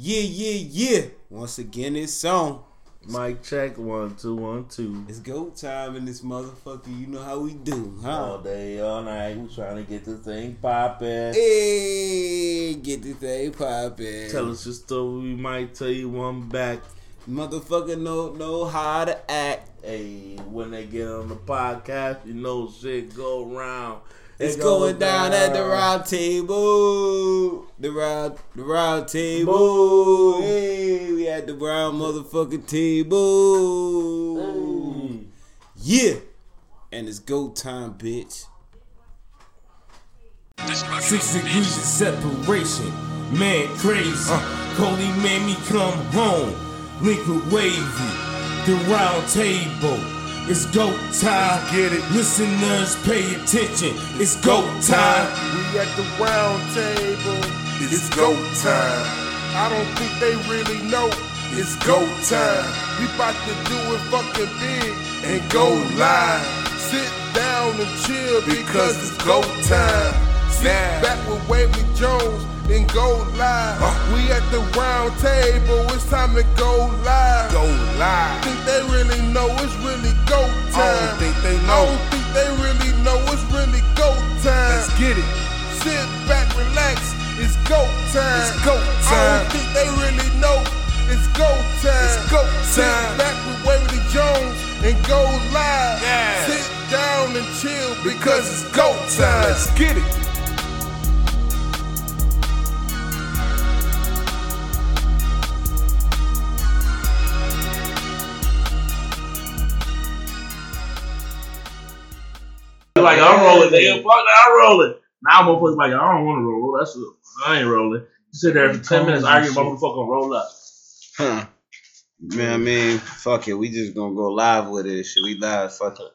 Yeah, yeah, yeah. Once again, it's on. Mic check one two one two. It's go time in this motherfucker. You know how we do, huh? All day, all night, we trying to get this thing poppin'. Hey, get the thing poppin'. Tell us your story, we might tell you one back. Motherfucker know know how to act. Hey, when they get on the podcast, you know shit go around. It's It going down at the round table. The round, the round table. Hey, we at the round motherfucking table. Hey. Yeah, and it's go time, bitch. Six degrees of separation, man crazy. Coley made me come home. Link with Wavy, the round table. It's go time. Get it. Listeners, pay attention. It's go time. We at the round table. It's go time. I don't think they really know. It's go time. We about to do it fucking big and go live. Sit down and chill because it's go time. Sit back with Wavy Jones and go live. We at the round table. It's time to go live. Go live. Think they really know it's really go time. I don't think they know. I don't think they really know it's really go time. Let's get it. Sit back, relax. It's go time. It's go time. I don't think they really know. It's go time. It's go time. Sit back with Wavy Jones and go live. Yeah. Sit down and chill because it's go time. Let's get it. Like I'm rolling, nigga. Fuck that, I'm rolling. Now i'm motherfuckers like I don't want to roll. That's it. I ain't rolling. You sit there for ten minutes arguing, about motherfucker, roll up. Huh. Man, I mean, fuck it. We just gonna go live with it. Shit, we live. Fuck it.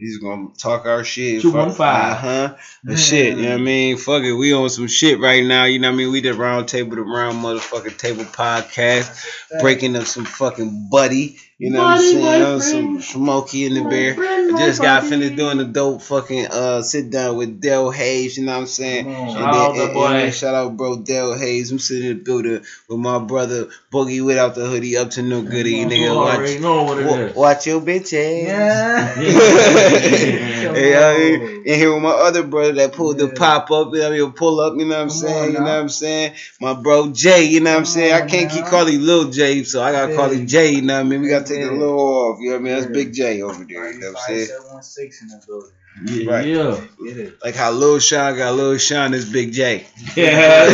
We just gonna talk our shit. Two one five. Uh huh. The shit. You know what I mean? Fuck it. We on some shit right now. You know what I mean? We the round table, the round motherfucking table podcast, breaking up some fucking buddy. You know what I'm saying? Some smoky in the bear. I just got finished doing the dope fucking uh sit down with Dell Hayes. You know what I'm saying? Come on. And Shout out then- the and- boy. and shout out, bro, Dell Hayes. I'm sitting in the building with my brother Boogie without the hoodie, up to no goodie. You Nigga, watch, know what it wa- is. watch your bitch ass. Yeah. hey, I mean, and here with my other brother that pulled the pop up, you know what I mean, pull up, you know what I'm saying, you know what I'm saying? My bro Jay, you know what I'm saying? I can't keep calling him Lil J, so I gotta call him Jay, you know what I mean? We gotta take a little off, you know what I mean? That's Big J over there, you know what I'm saying? 5716 in the building. Yeah. Right. yeah. Get it. Like how Lil Sean got Lil Sean is Big J. Yeah.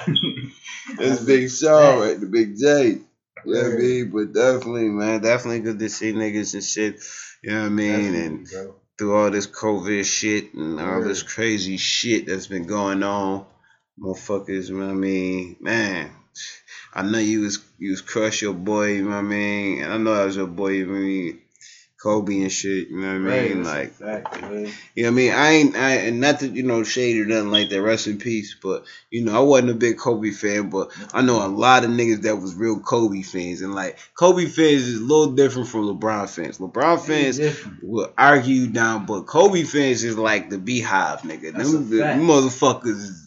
That's Big Sean, right? The Big J. You know what I mean? But definitely, man, definitely good to see niggas and shit. You know what I mean? And bro. through all this COVID shit and all this crazy shit that's been going on, motherfuckers, you know what I mean? Man, I know you was you was crush your boy, you know what I mean? And I know that was your boy, you know what I mean? Kobe and shit, you know what I mean? Like Fact, man. you know what I mean? I ain't, I, and not to, you know, shade or nothing like that. Rest in peace. But, you know, I wasn't a big Kobe fan, but I know a lot of niggas that was real Kobe fans. And, like, Kobe fans is a little different from LeBron fans. LeBron fans will argue down, but Kobe fans is like the beehive, nigga. That's Them, a the fact. motherfuckers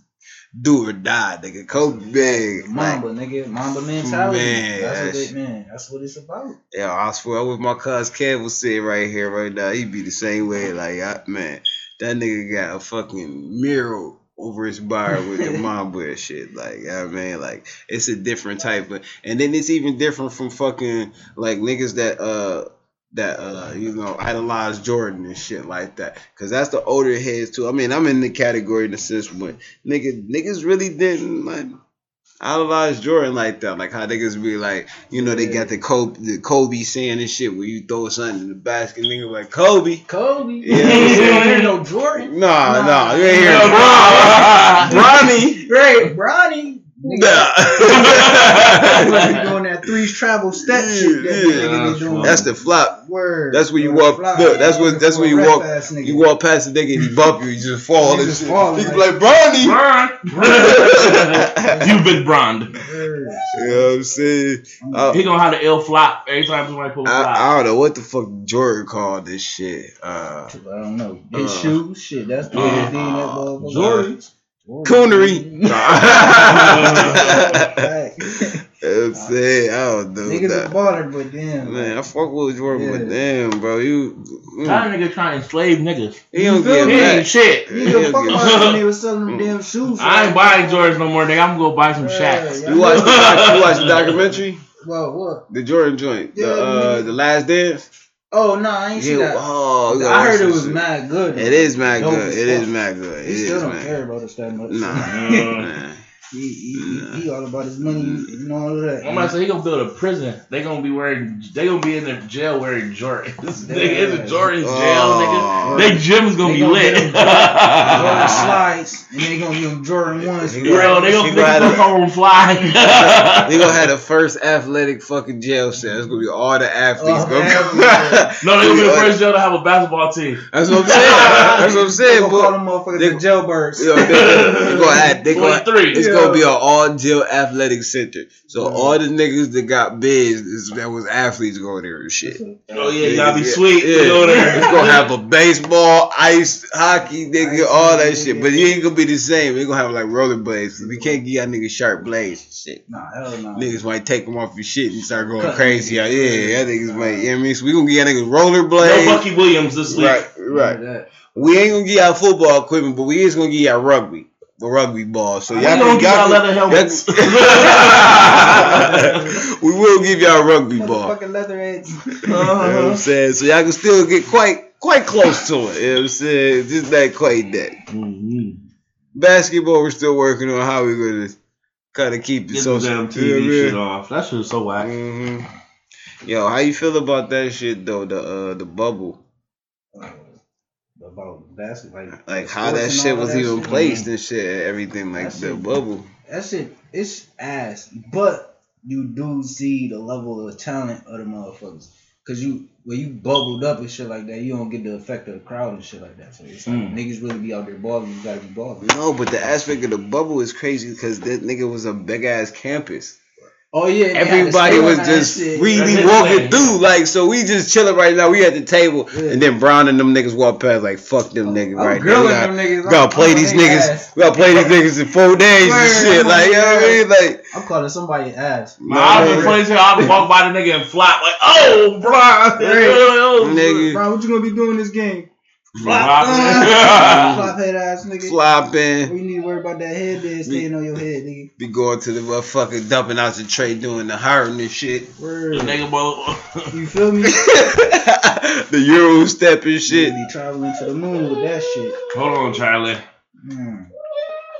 do or die, nigga. Kobe, man. Like, Mamba, nigga. Mamba mentality. Man, that's what that's- it, man. That's what it's about. Yeah, I swear, I wish my cousin Kev was sitting right here right now. He'd be the same way. Like, I, man, that nigga got a fucking mural over his bar with the Mamba and shit. Like, I mean, like, it's a different type of, and then it's even different from fucking like niggas that uh that uh you know idolize Jordan and shit like that. Cause that's the older heads too. I mean, I'm in the category in the sense when nigga niggas really didn't like idolize Jordan like that. Like how niggas be like, you know, they got the Kobe, the Kobe saying and shit where you throw something in the basket, nigga like Kobe. Kobe. Yeah. you don't hear no Jordan. Nah, nah, Nah. you ain't hear Nah. Bronny. Right, Bronny. Nigga, Nah. Like doing that three travel step shit. That Yeah, nigga be doing. That's the flop. word. That's where you Word walk. fly. Look, that's what. That's where you walk. nigga. You walk past the nigga and he bump you. You just fall You and just shit. fall, He be like- like Bronny. You've been brand. You know what I'm saying? I, He gonna have the L flop every time somebody put a flop. I, I don't know what the fuck Jordan called this shit. Uh, I don't know. His Uh, shoes, shit. That's the uh, only thing that motherfucker. Jordan. Coonery. Fact. I'm saying, I don't know. Niggas a that. baller, but damn. Man, I fuck with Jordan, but Yeah. damn, bro, you. mm, That nigga trying to enslave niggas. He don't You feel get me? He back. ain't shit. You give fuck Yeah. about when they was selling them damn shoes. I ain't buying Jordans no more, nigga. I'm gonna go buy some Yeah, Shaqs. You watch the you watch the documentary, Well, what? the Jordan joint, Yeah, the uh, the Last Dance. Oh no, I ain't see that. oh, I heard it was shit. mad good. It is mad good. It is mad good. It He still don't man. care about us that much. Nah. man. He, he, he, he all about his money mm-hmm. and all of that. I'm about to say he gonna build a prison. They gonna be wearing. They gonna be in the jail wearing Jordans. nigga, it's a Jordan's jail, Oh. nigga. They gym's gonna They be gonna lit. get Jordan slides, and they gonna give him Jordan ones. He Bro, they gonna He they gonna gonna have home fly. They gonna have the first athletic fucking jail cell. It's gonna be all the athletes. Oh, gonna athletes. no, they gonna be the first jail to have a basketball team. That's what I'm saying. That's what I'm saying. They gonna call them motherfuckers they- the jailbirds. you know, they, they gonna add. They gonna. 23. It's Yeah. gonna be an all jail athletic center. So mm-hmm. all the niggas that got bids is, that was athletes going there and shit. Mm-hmm. Oh yeah, you gotta be Yeah. sweet. Yeah. Go there. It's gonna have a baseball, ice, hockey, nigga, all that shit. But it ain't gonna be the same. It's gonna have like rollerblades. We can't give y'all niggas sharp blades and shit. Nah, hell no. Niggas might take them off your shit and start going Cut crazy. niggas. out. Yeah, y'all niggas Nah. might. You know what I mean? So we gonna give y'all niggas No rollerblades. Bucky Williams this week. Right, right. We ain't gonna give y'all football equipment, but we is gonna give y'all rugby. The rugby ball. So y'all gonna can, give y'all y'all leather can- helmets. we will give y'all rugby ball. Motherfucking leatherheads. You know what I'm saying? So y'all can still get quite quite close to it. You know what I'm saying? Just not quite that. Mhm. Basketball, we're still working on how we're gonna kind of keep it Get so the damn you know TV what I mean? shit off. That shit is so whack. hmm Yo, how you feel about that shit though? The uh the bubble, About basketball. Like, like how that shit was that even shit. placed and shit, everything like That the shit- bubble. That shit, it's ass. But you do see the level of talent of the motherfuckers. Cause you when you bubbled up and shit like that, you don't get the effect of the crowd and shit like that. So it's like Mm. niggas really be out there balling. You gotta be balling. No, but the aspect of the bubble is crazy because that nigga was a big ass campus. Oh yeah, they had to Everybody was just shit. we That's be walking thing. through like so we just chilling right now. We at the table Yeah. and then Brown and them niggas walk past like fuck them oh, niggas I'm right now. grilling We gotta, them niggas. we gotta play I'm these niggas. ass. We gotta play these niggas in four days and shit. Like on you know what I mean? Like I'm calling somebody ass. Man, I've been man, playing shit. I'll walk by the nigga and flop like, oh, bro. nigga Bro, what you gonna be doing this game? Flop. Flop head ass nigga. flopping. We need to worry about that head there staying on your head, nigga. Be going to the motherfucker dumping out the tray doing the hiring and shit. Word. The nigga, boy. You feel me? the Euro step and shit. We be traveling to the moon with that shit. Hold on, Charlie. Mm.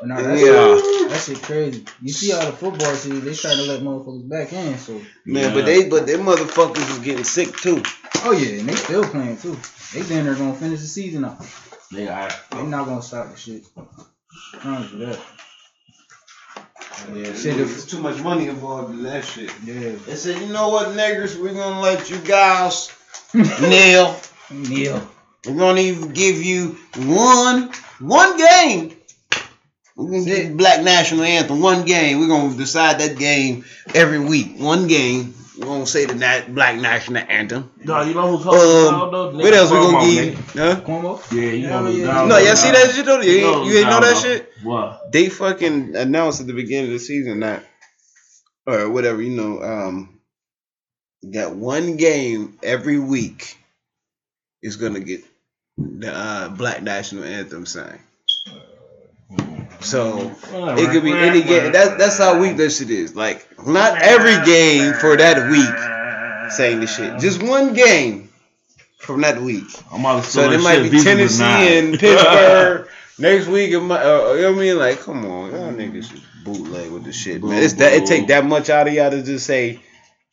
Nah, that, Yeah. shit, that shit crazy. You see all the football teams, they trying to let motherfuckers back in. So, Man, but they but them motherfuckers is getting sick too. Oh yeah, and they still playing too. They then they're gonna finish the season up. They are. They not gonna stop the shit. Promise you that. Yeah, shit. There's too much money involved in that shit. Yeah, They said, you know what, niggers, we're gonna let you guys kneel. Neil. We're gonna even give you one one game. We're gonna give you Black National Anthem one game. We're gonna decide that game every week. One game. We're gonna say the na- Black National Anthem. No, you know who's hosting now, though? Um, what else we gonna give? Huh? Cuomo. Yeah, you Hell know who's yeah. No, there y'all see that shit though? You, You know ain't- you ain't know that shit? What? They fucking announced at the beginning of the season that, or whatever, you know, um, that one game every week is gonna get the uh, Black National Anthem sang. So it could be any game. That's that's how weak that shit is. Like not every game for that week saying the shit. Just one game from that week. I'm about to So steal there might shit. be These Tennessee and Pittsburgh next week. It might, uh, you know what I mean? Like, come on, y'all niggas is bootleg with the shit, man. It's that it take that much out of y'all to just say,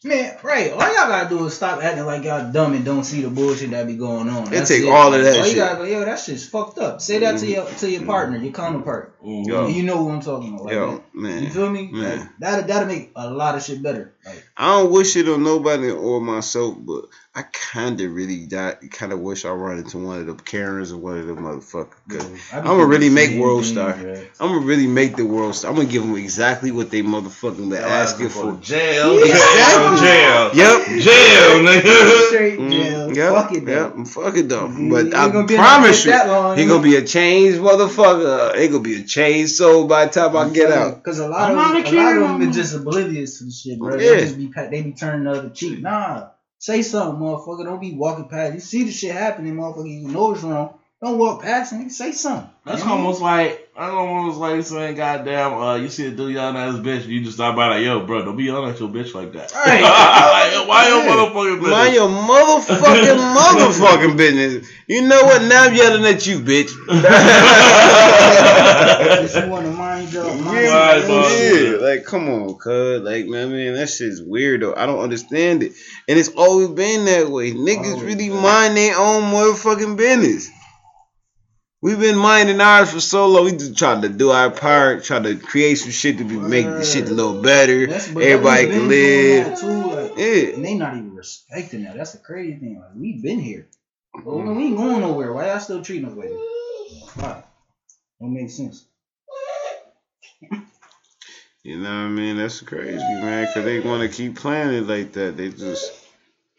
Man, right. All y'all gotta do is stop acting like y'all dumb and don't see the bullshit that be going on. It That's take all of that all shit. You gotta go, yo, that shit's fucked up. Say that to your to your partner, your counterpart. Mhm. Yo. You know what I'm talking about. Like, yo, that. You man. feel me? Man. Like, that'll that'll make a lot of shit better. Like, I don't wish it on nobody or myself, but I kind of really kind of wish I run into one of the Karens or one of the motherfuckers. Cause I be I'ma really make World thing, Star. bruh. I'm gonna really make the world. Star. I'm gonna give them exactly what they motherfucking been asking for. jail, Exactly. jail, Yep. jail, nigga. Straight Mm, jail. yep, Fuck it, yep, though. fuck it though. He- But I ain't gonna be promise you, long, he gonna be a changed motherfucker. He gonna be a changed soul by the time I get out. Because a lot I'm of not a a lot of them is just oblivious to the shit, bro. Yeah. They just be they be turning the other cheek. Nah, say something, motherfucker. Don't be walking past. You see the shit happening, motherfucker. You know it's wrong. Don't walk past it. Say something. That's You know? almost like that's almost like saying, "Goddamn, uh, you see a dude yelling at his bitch, you just stop by like, yo, bro, don't be yelling at your bitch like that. Right. like, why your motherfucking business? Mind your motherfucking motherfucking business. You know what? Now I'm yelling at you, bitch. If you want to mind your mind, Right, own shit. Yeah, like come on, cuz. Like, man, man, that shit's weird though. I don't understand it. And it's always been that way. Niggas Always really been. mind their own motherfucking business. We've been minding ours for so long. We just tried to do our part, try to create some shit to be make the shit a little better. Everybody can been doing that live. Too, like, Yeah. And they not even respecting that. That's the crazy thing. Like we've been here. But we mm-hmm. ain't going nowhere. Why y'all still treating us like that? Why? Don't make sense. You know what I mean? That's crazy, man. Cause they want to keep playing it like that. They just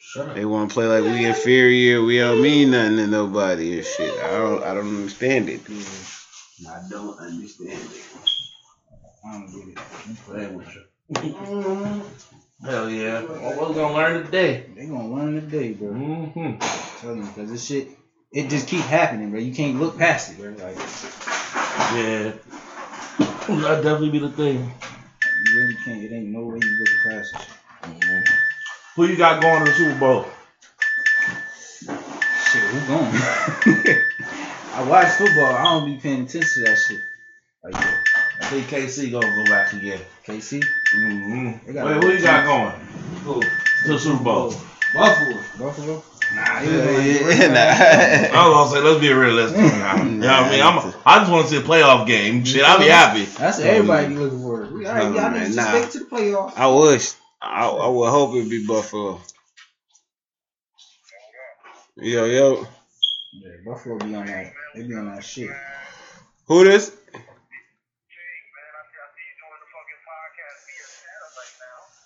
Shut up. they want to play like we inferior. We don't mean nothing to nobody and shit. I don't. I don't understand it. I don't understand it. I don't get it. I'm playing with you. Hell yeah. Well, we're gonna learn today. They gonna learn today, bro. Mm-hmm. Tell you, cause this shit, it just keep happening, bro. You can't look past it, bro. Like Yeah. That'd definitely be the thing. you really can't. It ain't no way you looking past it. Who you got going to the Super Bowl? Shit, who going? I watch football. I don't be paying attention to that shit. Like. I think KC gonna go back again. KC, Mm-hmm. Wait, who you got team. going Who? to the Super Bowl? Buffalo. Buffalo. Nah, he was going Yeah, I was gonna say, let's be realistic. now. You know what I mean? I'm, I just want to see a playoff game. Shit, I'll be happy. That's what everybody be looking for. We all right, Nah, y'all man, nah. to the playoffs. I wish. I, I would hope it'd be Buffalo. Yo, yo. Yeah, Buffalo be on that. They be on that shit. Who this?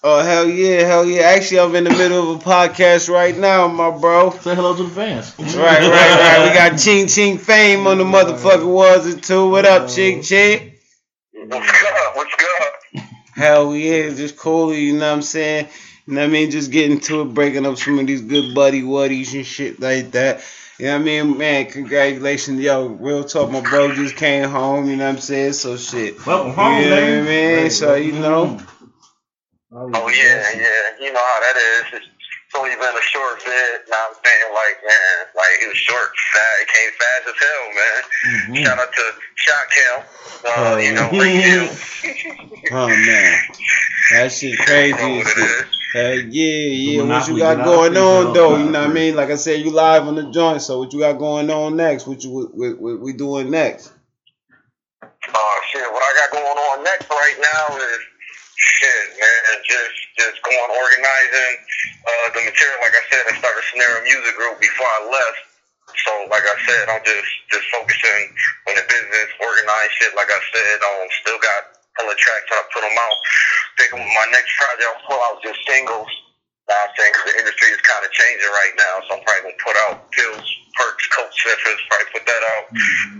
Oh hell yeah, hell yeah! Actually, I'm in the middle of a podcast right now, my bro. Say hello to the fans. Right, right, right. We got Ching Ching Fame on the motherfucking was it too. What up, Ching Ching? What's good? What's good? Hell yeah, just cool, you know what I'm saying? You know what I mean? Just getting to it, breaking up some of these good buddy wuddies and shit like that. You know what I mean? Man, congratulations. Yo, real talk, my bro just came home, you know what I'm saying? So shit. Welcome You home, know what I mean? So, you know. Oh yeah, yeah. You know how that is. It's it's only been a short bit. Now I'm saying like, man, like he was short, fat, he came fast as hell, man. Mm-hmm. Shout out to Shot Kill. Uh, Oh, you know, yeah. Rick Hill. Oh, man. That shit crazy know as what it shit. Hell yeah, yeah. What you got Monopoly, going on Monopoly, though? You know what I mean? Like I said, you live on the joint. So what you got going on next? What you what, what, what we doing next? Oh shit, what I got going on next right now is shit, man. Just just going organizing uh, the material. Like I said, I started Snare Music Group before I left. So like I said, I'm just just focusing on the business, organize shit. Like I said, um, still got hella tracks trying to put them out. think my next project I'll pull out just singles. Now I'm saying because the industry is kind of changing right now, so I'm probably gonna put out pills, perks, coat sniffers. Probably put that out.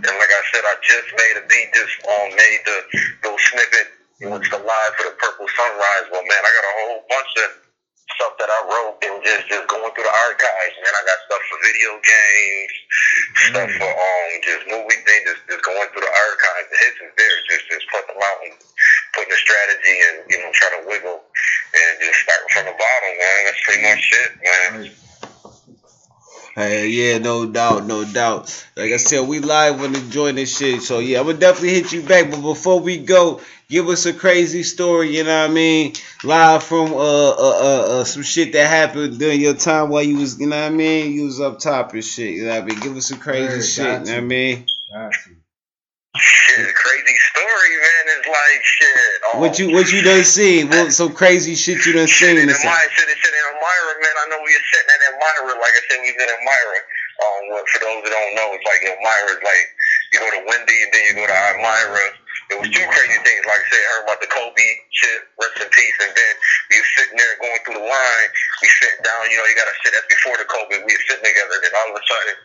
And like I said, I just made a beat, just um, made the little snippet. You know, it's the live for the Purple Sunrise. Well, man, I got a whole bunch of stuff that I wrote and just just going through the archives. Man, I got stuff for video games, stuff for um just movie things. Just just going through the archives. The hits is there. Just just put them out and putting the strategy and you know trying to wiggle and just starting from the bottom, man. That's pretty much it, man. Hey, yeah, no doubt, no doubt. Like I said, we live on the joint and shit. So yeah, I'm gonna definitely hit you back. But before we go, give us a crazy story. You know what I mean? Live from uh uh uh, uh some shit that happened during your time while you was, you know what I mean? You was up top and shit. You know what I mean? Give us some crazy Word, shit. got You know what I mean? Got to. Shit, crazy story, man. Was like shit. Oh, What you what you done seen? What some crazy shit you done Shit seen? in and stuff? Elmira, shit, shit in Elmira, man. I know we were sitting at Elmira. Like I said, we was in Elmira. Um, well, for those that don't know, it's like Elmira is like you go to Wende and then you go to Elmira. It was two crazy things. Like I said, I heard about the Kobe shit, rest in peace. And then we was sitting there going through the line. We sitting down. You know, you got to sit. That's before the Kobe. We were sitting together. Then all of a sudden,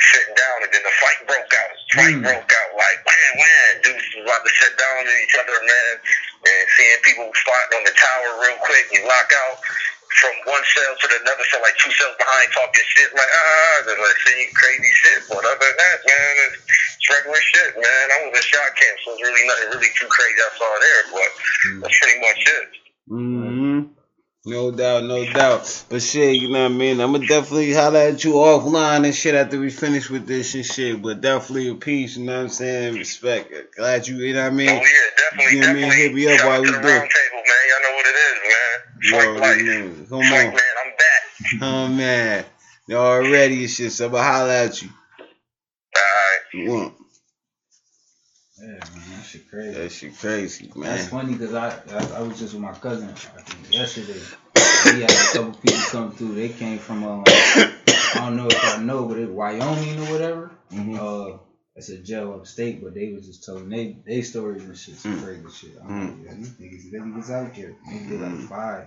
sitting down, and then the fight broke out. Fight broke out like wham wham. Dudes was about to sit down on each other, man, and seeing people fighting on the tower real quick. You lock out from one cell to the another cell, like two cells behind, talking shit like ah, just like seeing crazy shit. But other than that, man, it's, it's regular shit, man. I was in shock camp, so it's really nothing really too crazy I saw there, but that's pretty much it. hmm No doubt, no doubt. But shit, you know what I mean? I'ma definitely holler at you offline and shit after we finish with this and shit. But definitely a peace, you know what I'm saying? Respect. Glad you, you know what I mean? Oh mean? yeah, definitely, You know what I mean? definitely. Hit me up Shout while we to the do it. table, man. Y'all know what it is, man. Swank Yo, life. man, come Swank, on. man. I'm back. Oh man. You already and shit, so I'ma holler at you. Alright. Yeah, man, that shit crazy. That shit crazy, man. That's funny because I, I I was just with my cousin I think yesterday. He had a couple people come through. They came from um, I don't know if I know, but it Wyoming or whatever. Mhm. Uh, it's a jail upstate, but they was just telling they they stories and shit, some Mm. crazy shit. I'm like, yeah, these niggas, they niggas out here. They did like Mm. five.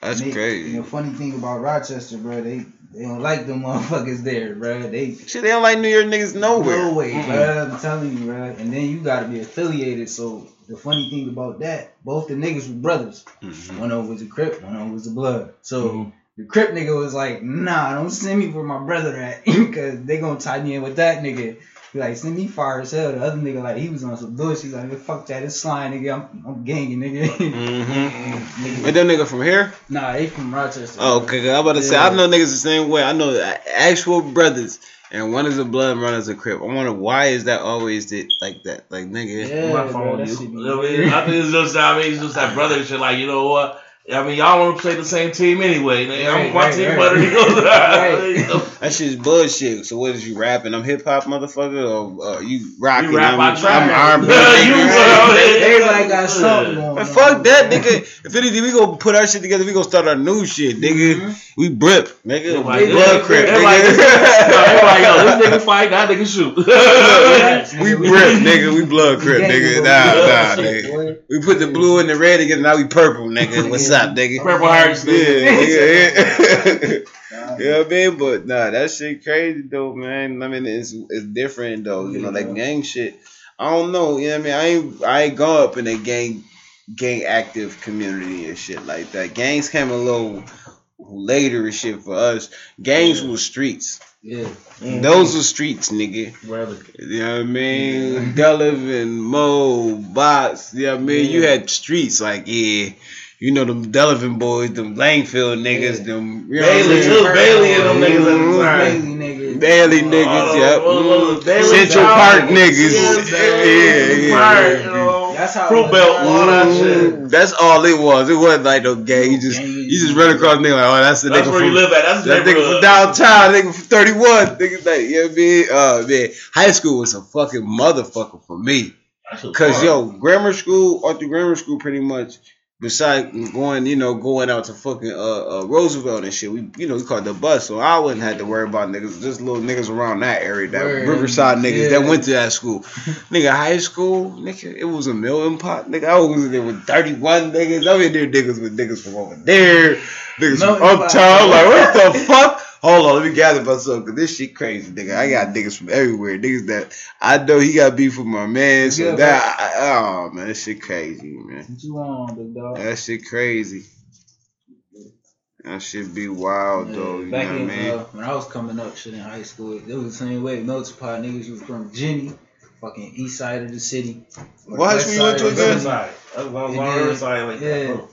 That's And they- crazy. You know, funny thing about Rochester, bro, they they don't like them motherfuckers there, bro. They Shit, they don't like New York niggas nowhere. no way, Mm-mm. bro. I'm telling you, bro. And then you gotta be affiliated. So the funny thing about that, both the niggas were brothers. Mhm. One of them was a Crip, one of them was a Blood. So Mhm. the Crip nigga was like, Nah, don't send me for my brother that, because they gonna tie me in with that nigga. Be like, send me fire as hell. The other nigga like he was on some bullshit. He's like, fuck that, it's slime, nigga. I'm, I'm ganging, nigga. Mm-hmm. Nigga. And that nigga from here? Nah, they from Rochester. Oh, bro. okay. 'cause I'm about to say, I know niggas the same way. I know actual brothers, and one is a blood and one is a crip. I wonder why is that always it like that? Like nigga. Yeah, my phone that you. shit be You know what I mean? I think it's just I mean it's just that brother shit. Like you know what? I mean y'all want to play the same team anyway. Nigga, I'm Right, my right, team right. better. You Right. That shit's bullshit. So what is you rapping? I'm hip hop motherfucker, or uh, you rocking? You rap, I'm, I trap. I'm R&B. You, nigga. Everybody got something going Man, on. fuck that, nigga. If anything, we gonna put our shit together. We gonna start our new shit, nigga. Mhm. We brip, nigga. Everybody- We blood crip, Everybody, nigga. no, everybody, yo, this nigga fight, that nigga shoot. We nigga, brip, nigga. We blood crip, nigga. Nah, nah, nigga. We put the blue and the red together. Now we purple, nigga. What's up, nigga? Purple hearts, Yeah, nigga. nigga. yeah. Nah, You know what I mean? But nah, that shit crazy though, man. I mean, it's it's different though. You know, like gang shit. I don't know. You know what I mean? I ain't I ain't grow up in a gang gang active community and shit like that. Gangs came a little later and shit for us. Gangs was streets. Yeah. Mm-hmm. Those were streets, nigga. Brother. You know what I mean? Delavan, Mo, Box. You know what I mean? You had streets like yeah. You know them Delavan boys, them Langfield niggas, Yeah. them you know what Bailey, too. Bailey and them niggas at Mhm. the time. Bailey niggas, Oh, yep. oh, oh. Bailey Central Down. Park niggas. Yes, Yeah, yeah, Park, yeah. you know. That's how Fruit it belt, was. all that shit. Mm, That's all it was. It wasn't like no gang. You just Gang. you just run across nigga like, oh, that's the That's nigga where from you live at. That's the that nigga from downtown. Nigga from thirty one. Nigga like you know what I mean? Uh man, high school was a fucking motherfucker for me. That Cause hard. yo, grammar school, Arthur Grammar School, pretty much. Besides going, you know, going out to fucking uh, uh Roosevelt and shit, we you know we caught the bus, so I wouldn't have to worry about niggas, just little niggas around that area, that Word. Riverside niggas Yeah. that went to that school. nigga, high school, nigga, it was a million pot, nigga. I was there with thirty one niggas. I'm in there niggas with niggas from over there, niggas from Melting pot. uptown. Like what the fuck? Hold on, let me gather myself, cause this shit crazy, nigga. I got niggas from everywhere, niggas that I know he got beef with my man, so Yeah, that I, oh man, that shit crazy, man. What you on, big dog? That shit crazy. That shit be wild though, you know what I mean? uh, when I was coming up, shit in high school, it was the same way. Melting pot niggas, you was from Jenny, fucking east side of the city. or What high school you went to of the again? city. Riverside. Why I was And on then- Riverside like yeah. that.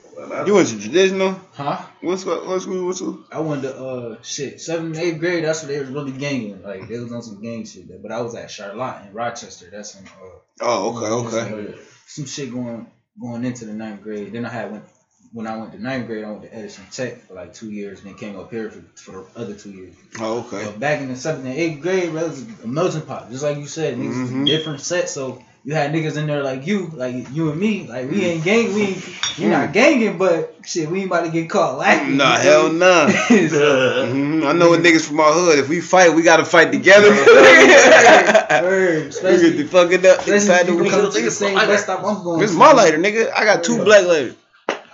You went to traditional? Huh? What's what what school what school? I went to uh shit seventh, eighth grade. That's when they was really ganging. Like they was on some gang shit. There. But I was at Charlotte in Rochester. That's in uh Oh, okay, okay. uh, some shit going going into the ninth grade. Then I had went when I went to ninth grade. I went to Edison Tech for like two years, and then came up here for, for the other two years. Oh, okay. But back in the seventh and eighth grade, bro, it was a melting pot, just like you said. Mhm. different sets, so you had niggas in there like you, like you and me, like we ain't gang, we ain't, you not ganging, but shit, we ain't about to get caught lacking. Nah, hell feel me? nah. Uh, Mhm. I know what niggas from our hood. If we fight, we gotta fight together. Word, we especially, get the fucking up especially inside if the you come to the same bus stop I'm going. This is my lighter, nigga. I got two black lighters.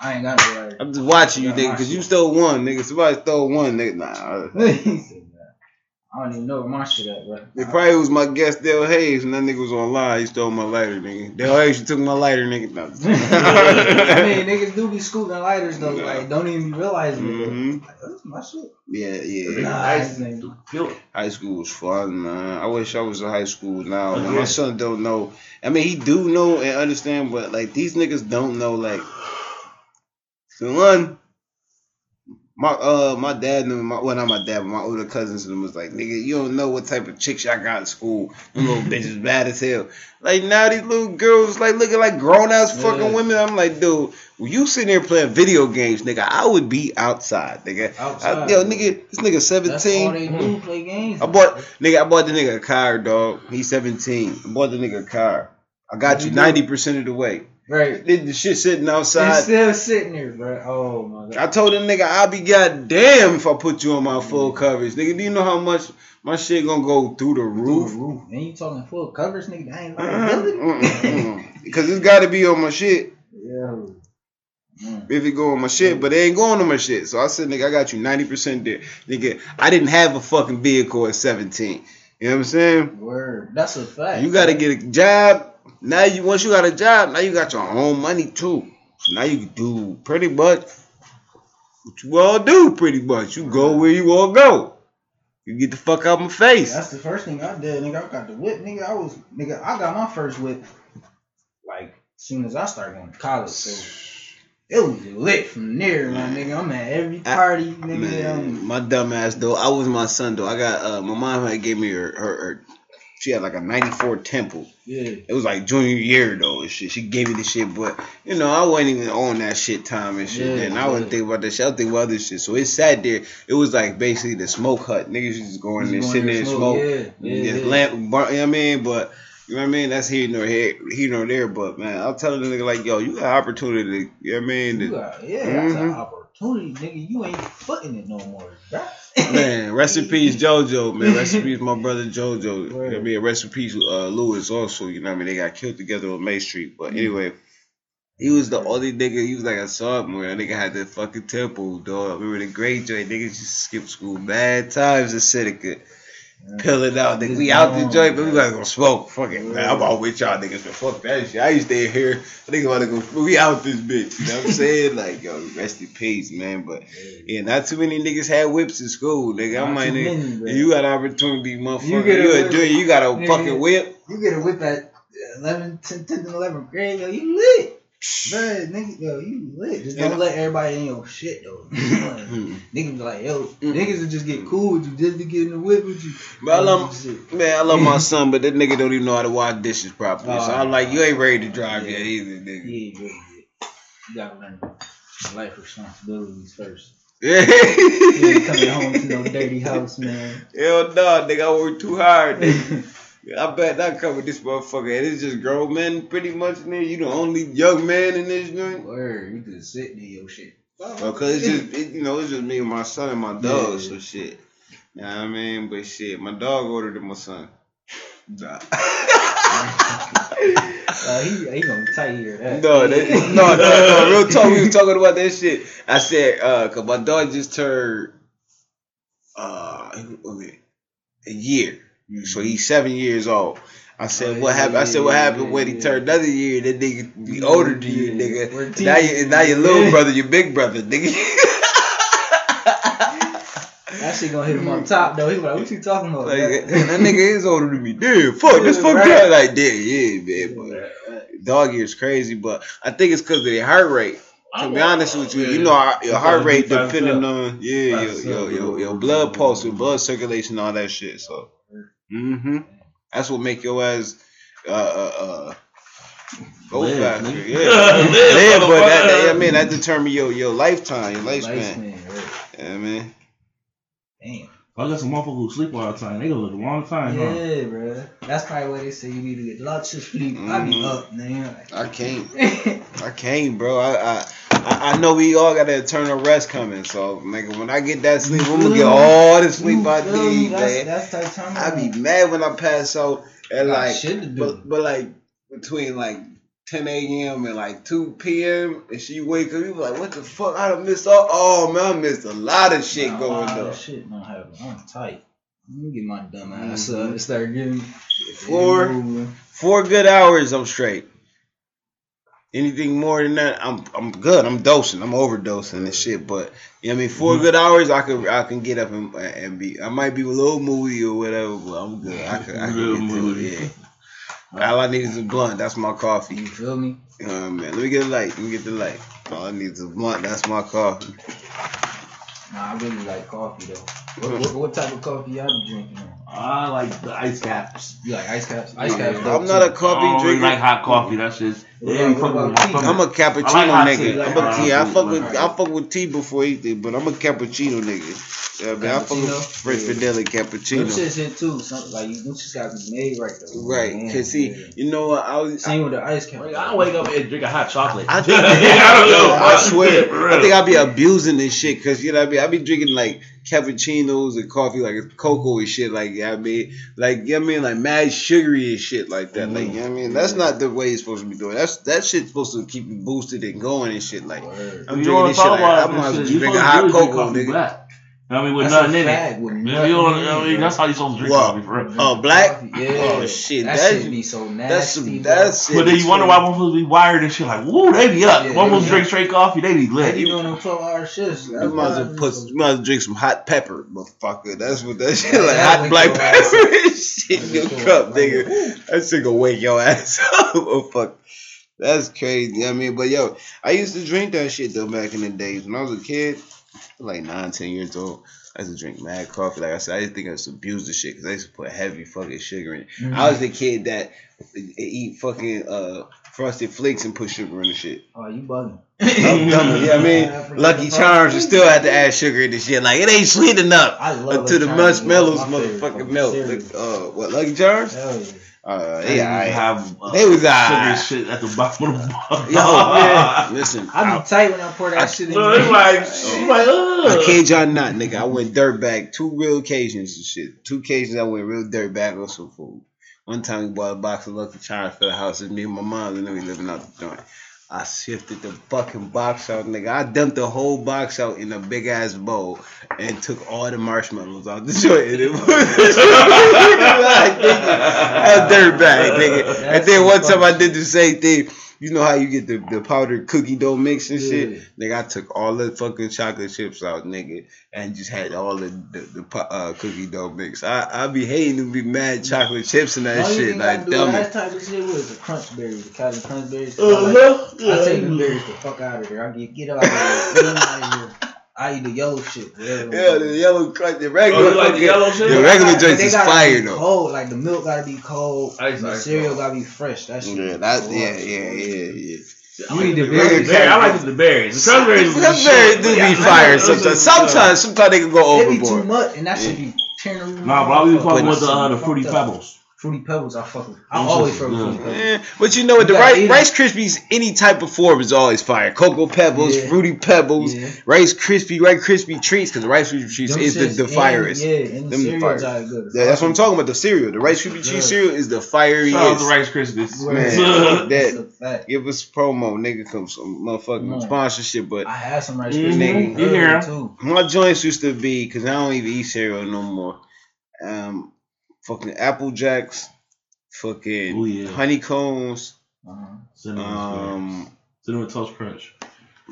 I ain't got no lighter. I'm just watching you, nigga, because you stole one, nigga. Somebody stole one, nigga. Nah. He said that. I don't even know where my shit at, bro. It probably was my guest Dale Hayes, and that nigga was online. He stole my lighter, nigga. Dale Hayes, you took my lighter, nigga. No. I mean, niggas do be scooping lighters though, like don't even be realizing it. Mhm. Like, that's my shit. yeah, yeah. Nah, Nice. his name- Feel it. High school was fun, man. I wish I was in high school now. Oh, Man, yeah. My son don't know. I mean, he do know and understand, but like these niggas don't know. Like, so one, my uh, my dad knew. My well, not my dad, but my older cousins and them was like, nigga, you don't know what type of chicks y'all got in school. Them little bitches bad as hell. Like now these little girls like looking like grown ass fucking Yeah. women. I'm like, dude, when you sitting there playing video games, nigga, I would be outside, nigga. Outside, I, yo, bro. nigga, this nigga seventeen That's seventeen. all they do, play games. I bought nigga, I bought the nigga a car, dog. He's 17. I bought the nigga a car. I got What you you 90% of the way. Right. Did the shit sitting outside. It's still sitting here, bro. Oh my god. I told the nigga I'll be goddamn if I put you on my full coverage. Nigga, do you know how much my shit gonna go through the roof? roof. And you talking full coverage, nigga? Ain't Uh-huh. liability. Because it's gotta be on my shit. Yeah. Mm. If it go on my shit, but it ain't going on my shit. So I said, nigga, I got you 90% there. Nigga, I didn't have a fucking vehicle at 17. You know what I'm saying? Word. That's a fact. You gotta get a job. Now you once you got a job, now you got your own money too. So now you can do pretty much what you all do. Pretty much, you go where you all go. You get the fuck out of my face. That's the first thing I did, nigga. I got the whip, nigga. I was, nigga. I got my first whip, like, as soon as I started going to college. So it was lit from there, my nigga. I'm at every party, nigga. Man, um, my dumb ass though. I was my son though. I got uh, my mom had gave me her, her her. She had like a '94 Tempo. yeah. It was like junior year though and shit. She gave me the shit, but you know, I wasn't even on that shit time and shit. Yeah, and I wasn't yeah. thinking about that shit. I was thinking about other shit. So it sat there. It was like basically the smoke hut. Niggas just going there, sitting there and smoke, smoke. yeah, yeah, yeah. lamp, bar, you know what I mean? But you know what I mean? That's here nor here, here nor there. But man, I'll tell the nigga like, yo, you got opportunity. You know what I mean? You got, yeah, that's an Mhm. opportunity, nigga. You ain't footing it no more, bruh. Man, rest in peace, JoJo. Man, rest in peace, my brother JoJo. You know I mean, rest in peace, uh, Lewis. Also, you know what I mean. They got killed together on May Street. But anyway, he was the only nigga. He was like a sophomore. That nigga had the fucking Tempo, dog. We were the great joint. Niggas just skip school. Bad times in Seneca. Pill it out. Nigga. We out the joint, but we man. gotta go smoke. Fuck it, man. I'm out with y'all niggas, but fuck that shit. I used to stay here. I think about to go. We out this bitch. You know what I'm saying? Like, yo, rest in peace, man. But yeah, not too many niggas had whips in school, nigga. I'm like, nigga, many, you got an opportunity, motherfucker. You, You get a a whip. you got a fucking whip. You get a whip at 11, 10, 10 and 11 grade, yo, you lit. Bruh, nigga, yo, you lit. Just don't And- let everybody in your shit, though. Like, niggas be like, yo, niggas will just get cool with you just to get in the whip with you. But I love, Shit. man, I love my son, but that nigga don't even know how to wash dishes properly. so Oh. I'm like, you ain't ready to drive Yeah. yet either, nigga. Yeah, yeah, yeah. You gotta learn life responsibilities first. Yeah. You ain't coming home to no dirty house, man. Hell no, nigga, I work too hard, nigga. I bet come with this motherfucker. And it's just grown men, pretty much, nigga. You the only young man in this joint. Word, you just sitting in your shit. Well, cause it's just, it, you know, it's just me and my son and my dog, Yeah. so shit. You know what I mean? But shit, my dog than my son. Nah. Uh, he, he gonna tight that. No, that, no, no, no. Real talk. We was talking about that shit. I said, uh, cause my dog just turned, uh, a year. Mm-hmm. So he's seven years old. I said, Oh, what yeah, happened? I said, yeah, what happened yeah, when he turned another year? That nigga be mm-hmm. older than you, nigga. Now you, now your little brother, your big brother, nigga. That shit gonna hit him on top though. He was like, what you talking about? like, that nigga is older than me. Damn, fuck, this fuck Right. that. Like, damn, yeah, man. But dog year is crazy, but I think it's because of their heart rate. To be honest with you, you know our, your heart rate depending on yeah, your your, your your blood pulse, your blood circulation, all that shit. So, hmm that's what make your ass uh uh, uh go Live, faster. nigga. Yeah, Live, yeah, but that, that I motherfucker. mean that determine your your lifetime, your lifespan. Lifespan, right. Yeah, man. Damn. I got some motherfuckers who sleep all the time. They gonna live a long time, huh? Yeah, bro. That's probably why they say you need to get lots of sleep. I be Mhm. up, man. I can't. I can't, bro. I, I I I know we all got an eternal rest coming. So, nigga, when I get that sleep, I'm gonna get all the sleep I You feel need, man. That's. I be mad when I pass out at Got like, shit but but like between like 10 a.m. and like 2 p.m. and she wake up, you be like, what the fuck? I done missed all. Oh man, I missed a lot of shit Nah, going of on. Shit don't happen. I'm tight. Let me get my dumb ass Mhm. up and start getting Four. Four good hours, I'm straight. Anything more than that, I'm I'm good. I'm dosing. I'm overdosing and shit. But you know what I mean, 4 Mhm. good hours, I can I can get up and, and be. I might be a little moody or whatever, but I'm good. I can I Real can get to it. Yeah. All I need is a blunt. That's my coffee. You feel me? You know what I mean? Let me get a light. Let me get the light. All I need is a blunt. That's my coffee. Nah, I really like coffee though. What, what, what type of coffee y'all be drinking? On? I like the ice caps. You like ice caps? Ice Yeah, caps. I'm not a coffee I don't really drinker. like hot coffee. That's just What yeah, about- fuck what with about my tea? I'm a cappuccino like hot tea, nigga. like I'm a hot yeah, I fuck with hot I fuck with tea before anything, but I'm a cappuccino nigga. Yeah, man, I fuck with Cappuccino? French Yeah. Fidelli Them cappuccino. shit's hit too. Some, like you, them shit's gotta be made right though. Right, Man, cause see, yeah. you know what? I was. Same with the ice cap. I don't wake up and drink a hot chocolate. I think I don't know. I swear, I think I be abusing this shit, cause you know what I mean. I be drinking like cappuccinos and coffee, like it's cocoa and shit, like you know I mean, like you know what I mean, like mad sugary and shit like that. Like you know what I mean, that's mm-hmm. not the way it's supposed to be doing. That's that shit's supposed to keep you boosted and going and shit. Like Word. I'm you drinking don't this shit. talk Like, I about might as well shit. You drink a supposed to hot cocoa, nigga. black. I mean, with That's a nothing in it. with nothing you know, in I mean, that's how you supposed to drink coffee, for real. Oh, black? Oh, yeah. Oh shit, That, that, shit be so nasty. that's some that's. But then you wonder why one supposed to be wired and shit. Like, woo, they be up. Yeah, one supposed yeah. to drink straight coffee, they be They lit. be doing them twelve hour shifts. You might as well put, you might as well drink some hot pepper, motherfucker. That's what that shit Yeah, like hot black pepper and shit in your Wake cup, nigga. That shit gonna wake your ass up. oh fuck, that's crazy. You know what I mean, but yo, I used to drink that shit though back in the days when I was a kid, like nine, ten years old. I used to drink mad coffee. Like I said, I to think I used to abuse the shit because I used to put heavy fucking sugar in it. Mhm. I was the kid that eat fucking uh frosted flakes and put sugar in the shit. Oh, you bugging? I'm dumb. Yeah, I mean, Lucky Charms, you still had to add sugar in the shit. Like it ain't sweet enough I love until the marshmallows motherfucking fucking melt. Like, uh, what Lucky Charms? Hell yeah. Uh, yeah, I, have uh, They was sugar alright. shit at the bottom of the bar. yo, man, listen. I I, be tight when I pour that I- shit in. So it's like, you like, I ugh. kid y'all not, nigga. I went dirtbag two real occasions and shit. Two occasions I went real dirtbag on some food. One time we bought a box of Lucky Charms for the house. It's me and my mom, and then we living out the joint. I shifted the fucking box out, nigga. I dumped the whole box out in a big ass bowl and took all the marshmallows out the joint. And it was like, nigga, a dirtbag, nigga. And That's then one time I did the same thing. You know how you get the, the powdered cookie dough mix and Yeah. shit? Nigga, I took all the fucking chocolate chips out, nigga, and just had all the the, the uh, cookie dough mix. I I be hating to be mad chocolate chips and that Only shit, thing like I do dumb. that type of shit was the crunch berries, the Cali crunch berries. 'cause I, like, Uh-huh. I take the berries the fuck out of there. I get get out of here. Get 'em out of here. I eat the yellow shit. whatever. Yeah, the yellow crunch, the Oh, regular, you like the yellow shit? the regular gotta- joints is fire though. Cold, like the milk gotta be cold. Ice, the ice, cereal cold. gotta be fresh. That shit. Yeah, be that, yeah, yeah, yeah, yeah. You need the Berries. berries. I like the berries. The cranberries. The berries do be fire sometimes. Sometimes, sometimes they can go It be too much, and that should be tearing the roof Nah, but I was Fuck fucking with the, uh, the fruity that. pebbles. Fruity pebbles, I fuck with. I Them always fuck with fruity pebbles. Yeah, but you know what? The You gotta Rice. Rice Krispies, any type of form is always fire. Cocoa Pebbles, Yeah. Fruity Pebbles, Yeah. Rice Krispie, Rice Krispie treats, because the Rice Krispie treats Them is the, shits the and- firest. Yeah, and the Them the cereals fires. are good. Yeah, that's what I'm talking about. The cereal, the Rice Krispie Yeah. treat cereal is the fiery. Shout out to. Rice Krispies. Word. Man, That's that give us promo, nigga, come some motherfucking Come on. sponsorship. But I had some rice Mhm. krispies You hear 'em. too. my joints used to be because I don't even eat cereal no more. Um, fucking Apple Jacks, fucking Oh, yeah. honeycombs, Uh-huh. Cinnamon, um, Cinnamon Toast Crunch.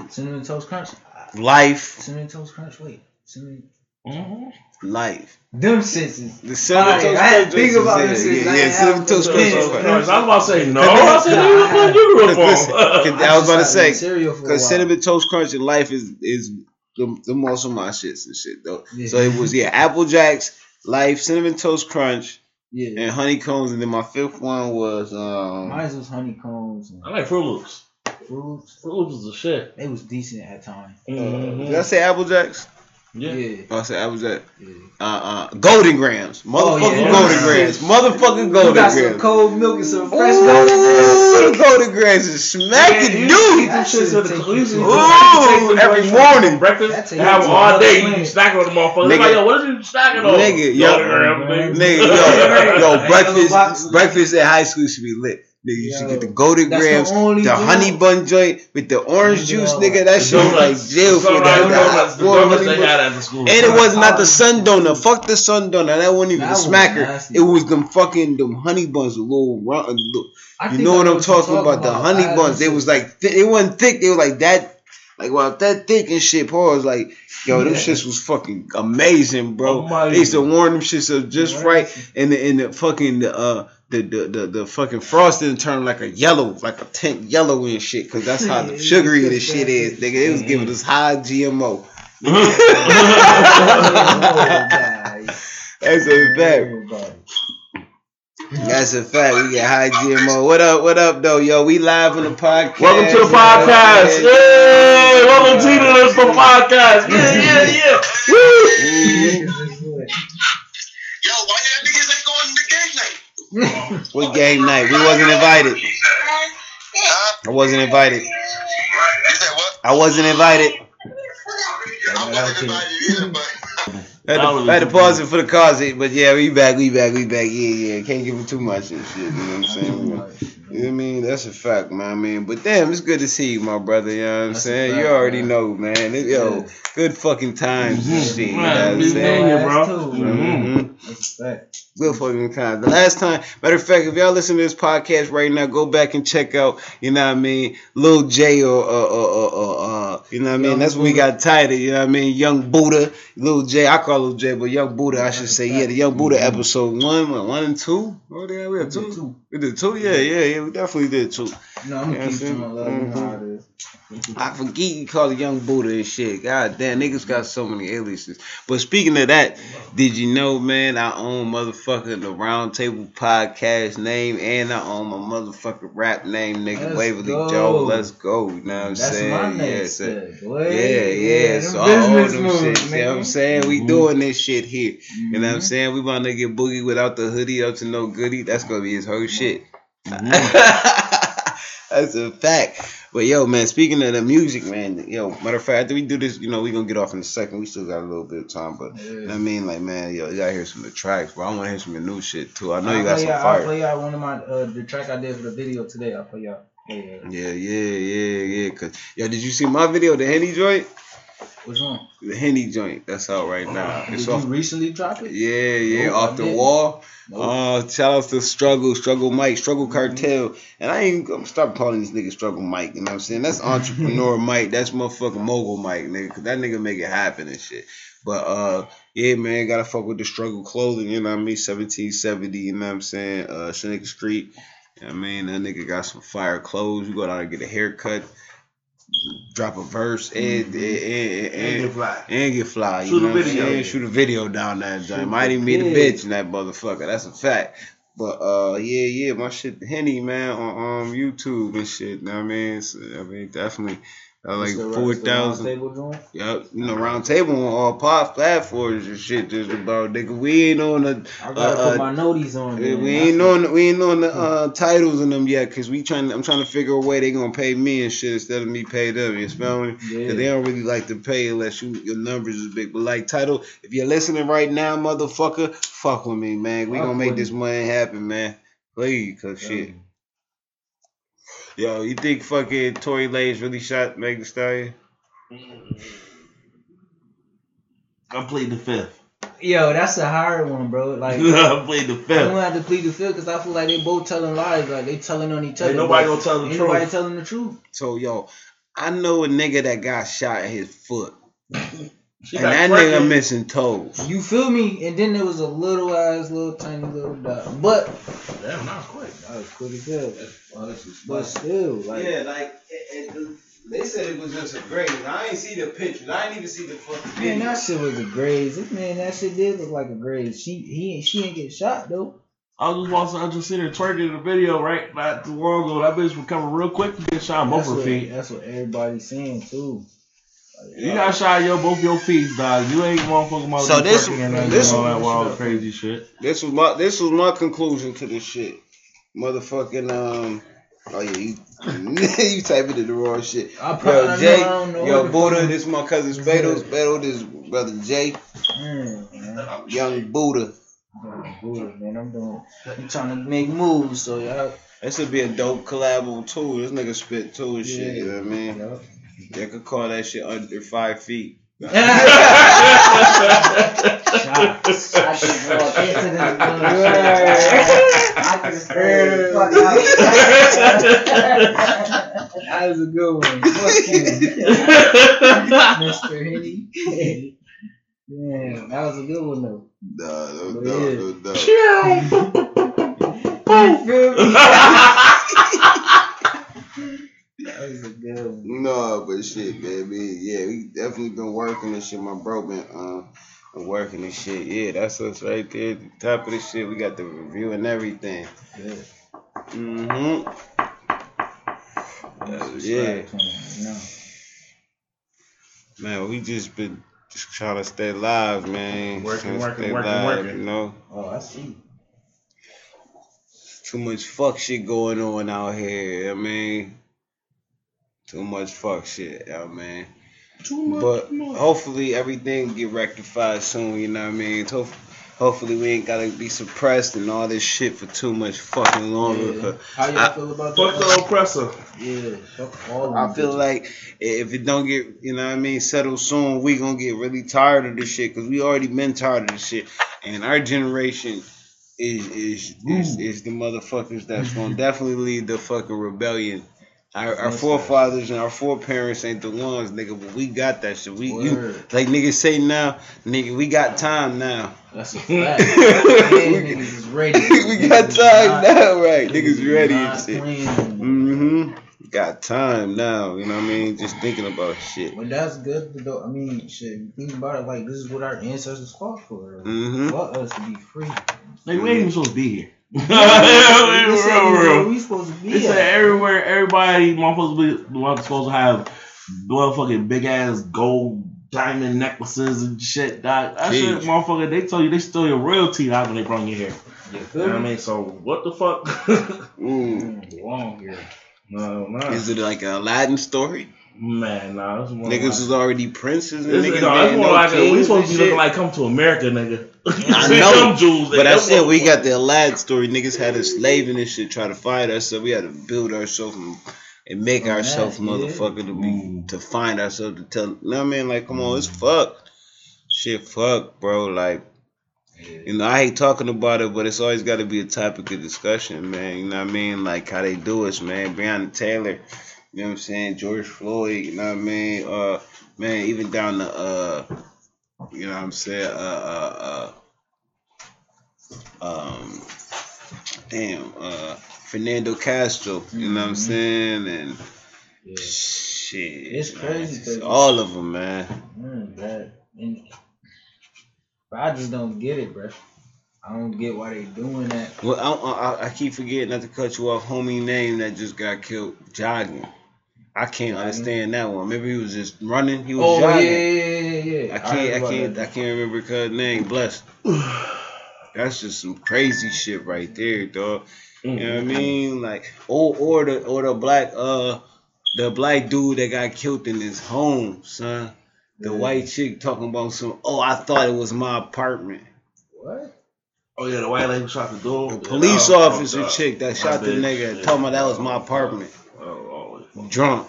Cinnamon toast crunch. life, Cinnamon toast crunch. Wait, cinnamon. Mm-hmm. life. Them shits is. The cinnamon Alright, toast I had to crunch think about yeah, this shit. Yeah, I yeah, cinnamon toast crunch. I was about to say no. I said, listen, what the you grew listen, I was about to say, cereal Because cinnamon toast crunch and life is is the the most of my shits and shit though. Yeah. So it was yeah, Apple Jacks, life, cinnamon toast crunch, Yeah. and honeycombs, and then my fifth one was um. Mine was honeycombs and I like Froot Loops. fruits. Froot Loops is the shit. They was decent at times. Uh, Mhm. did I say Apple Jacks? Yeah. Yeah. I said I was at yeah. uh uh Golden Grahams, motherfucking Oh, yeah. Golden Grahams, motherfucking Golden Grahams. You Golden got some Grams. cold milk and some fresh milk. Ooh, Golden Grahams is smacking Yeah, dude. That shit Shit, so the conclusion Ooh, like, you take them every morning. breakfast, That and have you them all day. You planet. snacking on the motherfuckers. Nigga. Like, yo, what is you snacking on? Nigga, yo, Golden Graham, Nigga, yo, yo, breakfast, breakfast at high school should be lit. Nigga, you should get the Golden that's the Grams, the, honey bun joint with the orange Yo. juice, nigga. That shit was like jail for that. sunrise that donuts, the donuts they had at the school. And it was not the sun donut. Fuck the sun donut. That wasn't even That a smacker. nasty. It was them fucking them honey buns, a little round. Little, you know what I'm talking about? The honey I buns. It was like th- it wasn't thick. They were like that, like well that thick and shit. Paul was like, yo, them Yeah. shits was fucking amazing, bro. Amazing. They used to warm them shits up just right, and the and the fucking uh. The, the, the, the fucking frosting turned like a yellow, like a tint yellow and shit, cause that's how the sugary this shit is, nigga. It was giving us high GMO. Oh, that's a fact. That's a fact. We get high GMO. What up? What up, though, yo? We live on the podcast. Welcome to the podcast. Hey, welcome to the for podcast. Yeah, yeah, yeah. Woo. Yo, why y'all niggas ain't going to the game night? What game night? We wasn't invited. I wasn't invited. You said what? I wasn't invited. I wasn't invited either, but I had, to, I had to pause it for the cause, but yeah, we back, we back, we back. Yeah, yeah. Can't give him too much and shit. You know what I'm saying? You know what I mean? That's a fact, man. I mean, but damn, it's good to see you, my brother. You know what I'm That's saying? fact, you already man. know, man. It- yo, good fucking times and shit. You know what I'm saying? man. bro. Mhm. That's a fact. Good fucking time. The last time, matter of fact, if y'all listen to this podcast right now, go back and check out, you know what I mean, Lil J or, uh, uh, uh, uh, uh, you know what I mean? Young That's when we got titled, you know what I mean? Young Buddha, Lil J, I call Lil J, but Young Buddha, I should say, yeah, the Young Buddha mm-hmm. episode one, what, one and two? Oh, yeah, we had two. Two. We did two? Yeah, yeah, yeah, we definitely did two. No, I'm Yeah, gonna keep see? some love. You know how it mm-hmm. is. I forget you call it Young Buddha and shit. God damn, niggas got so many aliases. But speaking of that, did you know, man, I own motherfucking the Roundtable Podcast name and I own my motherfucking rap name, nigga. Let's Waverly go. Joe. Let's go. You know what I'm That's saying? my yeah, next so- step, boy. yeah, yeah. them So I own them moves, shit. You know what I'm saying? We Mhm. doing this shit here. You know what I'm Mhm. saying? We want to get Boogie without the hoodie up to no goodie. That's gonna be his whole shit. That's a fact. But yo, man, speaking of the music, man, yo, matter of fact, after we do this, you know, we gonna get off in a second. We still got a little bit of time, but you what I mean, like, man, yo, you gotta hear some of the tracks, bro. I wanna hear some of the new shit too. I know you I'll got some y'all- I'll play y'all one of my uh, the track I did for the video today. I'll play y'all. Yeah, yeah. Yeah, yeah, yeah, yeah. Cause yo, did you see my video, the Henny joint? What's wrong? The Henny joint, that's out right now. Did It's you off. recently drop it? Yeah, yeah, Nope, off I the didn't. wall. Nope. Uh, shout out to Struggle, Struggle Mike, Struggle Mm-hmm. Cartel. And I ain't gonna stop calling this nigga Struggle Mike, you know what I'm saying? That's entrepreneur Mike, that's motherfucking mogul Mike, nigga, cause that nigga make it happen and shit. But uh yeah, man, gotta fuck with the struggle clothing, you know what I mean? 1770, you know what I'm saying? Uh Seneca Street. You know what I mean? That nigga got some fire clothes. You go down and get a haircut, drop a verse, and, and, and, and, And get fly. and get fly. You Shoot a know I'm video. Shoot a video down that joint. Might even meet a bitch in that motherfucker. That's a fact. But uh, yeah, yeah, my shit, Henny man on um YouTube and shit. You Know what I mean, So, I mean, definitely uh, like the- four it's the round thousand. Yep, you know, round table on all pop platforms and shit. Just about nigga, we ain't on the I gotta Uh, put my noties on. yeah, man. we ain't on the, we ain't on the uh, Tidal's in them yet, cause we trying. I'm trying to figure a way they gonna pay me and shit instead of me pay them. You smell me? Yeah. Cause they don't really like to pay unless you your numbers is big. But like Tidal, if you're listening right now, motherfucker, fuck with me, man. We Fuck gonna make this money happen, man. Please, cause shit. Yo, you think fucking Tory Lanez really shot Megan Thee Stallion? Mm-hmm. I played the fifth. Yo, that's a hard one, bro. Like. I played the fifth. I don't fifth. have to plead the fifth because I feel like they both telling lies. Like they telling on each other. Ain't nobody but gonna tell the ain't truth. Nobody telling the truth. So yo, I know a nigga that got shot in his foot, She and that pregnant. nigga missing toes. You feel me? And then there was a little ass, little tiny little dot. But Damn, that was quick. that was quick as hell. But still, like Yeah, like it, it, they said it was just a graze. I ain't see the pictures. I ain't even see the fucking man, video. that shit was a graze. This man, that shit did look like a graze. She he ain't she ain't get shot though. I was just watching, I just seen her twerking in the video right not too long ago. That bitch was coming real quick to get shot on both her feet. that's what everybody's saying too. You gotta shine your both your feet, dog. You ain't motherfucking about So to this- twerking and nothing, this- all that wild crazy shit. This was my this was my conclusion to this shit. Motherfucking um. Oh yeah, you you typing in the wrong shit. I Yo, Jay, I don't know yo, Buddha, fuck- this my cousin Spado. Spado, this brother Jay, Mm, young Buddha. I'm man. I'm doing. I'm trying to make moves, so y'all. This would be a dope collabo too. This nigga spit too and shit. You know what I mean? Yup. They could call that shit under five feet. Shots. I just walked into this I just heard the fuck out. That was a good one. Fuck you, Mr. Henny. Damn, that was a good one though. Nah, no, But no, yeah. no, no. You feel me? That was a good one. No, but shit, baby. Yeah, we definitely been working and shit. My bro been uh been working and shit. Yeah, that's us right there. The top of the shit. We got the review and everything. Good. Mm-hmm. Uh, yeah. No. Man, we just been just trying to stay live, man. Working, working, working, live, working. You know, Oh, I see. too much fuck shit going on out here. I mean, too much fuck shit. I mean, Too much. but too much. hopefully everything get rectified soon. You know what I mean? Ho- Hopefully we ain't gotta be suppressed and all this shit for too much fucking longer. Yeah. 'cause How y'all I- feel about Fuck that? the oppressor. Yeah, fuck all of I feel bitches. like if it don't get, you know what I mean, settled soon, we gonna get really tired of this shit because we already been tired of this shit. And our generation is is is, is the motherfuckers that's gonna definitely lead the fucking rebellion. Our, our Yes, forefathers and our foreparents ain't the ones, nigga, but we got that shit. We you, like niggas say now, nigga, we got time now. That's a fact. Man, niggas is ready. we got time not- now, right? Niggas niggas ready and shit. Mm-hmm. Got time now, you know what I mean? Just thinking about shit. But that's good though. I mean, shit. Think about it. Like this is what our ancestors fought for. Mm-hmm. For us to be free. Like we ain't even supposed to be here. We real, said we- real. We supposed to be. They said everywhere, everybody, motherfuckers, be, supposed to have motherfucking big ass gold diamond necklaces and shit. That, that shit, motherfucker, they tell you they steal your royalty out when they bring you here. You You know what I mean? So what the fuck? Mm. Mm, Wrong here. no, no, Is it like a Aladdin story? Man, nah. This is Niggas like, was already princes and this, niggas no, that's more know like a, we supposed to be shit. looking like come to America, nigga. I know, Jews, But I said we got the Aladdin story. Niggas had us slaving and shit, try to fight us, so we had to build ourselves and, and make On ourselves motherfucker to be Mm. to find ourselves to tell. You know what I mean? Like, come on, it's fuck. Shit, fuck, bro. Like, you know, I hate talking about it, but it's always got to be a topic of discussion, man. You know what I mean? Like how they do us, man. Breonna Taylor, you know what I'm saying? George Floyd, you know what I mean? Uh, man, even down to uh, you know what I'm saying? Uh, uh, uh, um, damn, uh, Fernando Castro, you know what I'm Mhm. saying? And Yeah. shit, It's man, crazy 'cause- all of them, man. Mm, that. And, but I just don't get it, bro. I don't get why they doing that. Well, I, I, I keep forgetting not to cut you off. Homie name that just got killed jogging. I can't Jogging? understand that one. Maybe he was just running. He was Oh yeah, jogging. yeah, yeah, yeah. I can't. I about can't. that. I can't remember cuz name. Bless. That's just some crazy shit right there, dog. You know what I mean? Like, or or the or the black uh the black dude that got killed in his home, son. The Yeah. white chick talking about some. Oh, I thought it was my apartment. What? Oh yeah, the white lady shot the door. The police officer chick that shot the nigga yeah. talking about that was my apartment. Always fucked Drunk.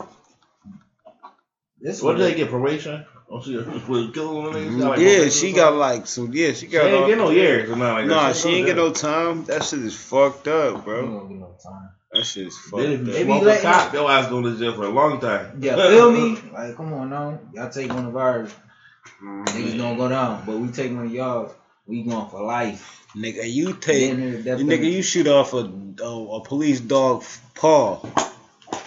This What did they get probation? Oh, she was killing them. Got, like, yeah, she got like some. Yeah, she She got. ain't all- get no years or like. Nah, She she ain't get no time. That shit is fucked up, You bro. don't get no time. That shit is jail. Then if fucked you up. They be a letting- cop, your ass going to jail for a long time. Yeah, feel me? Like, come on now. Y'all take one of ours. Mhm. Niggas don't go down. But we take one of y'all. We going for life. Nigga, you take. Then there's You death nigga, you shoot off a a, a police dog paw.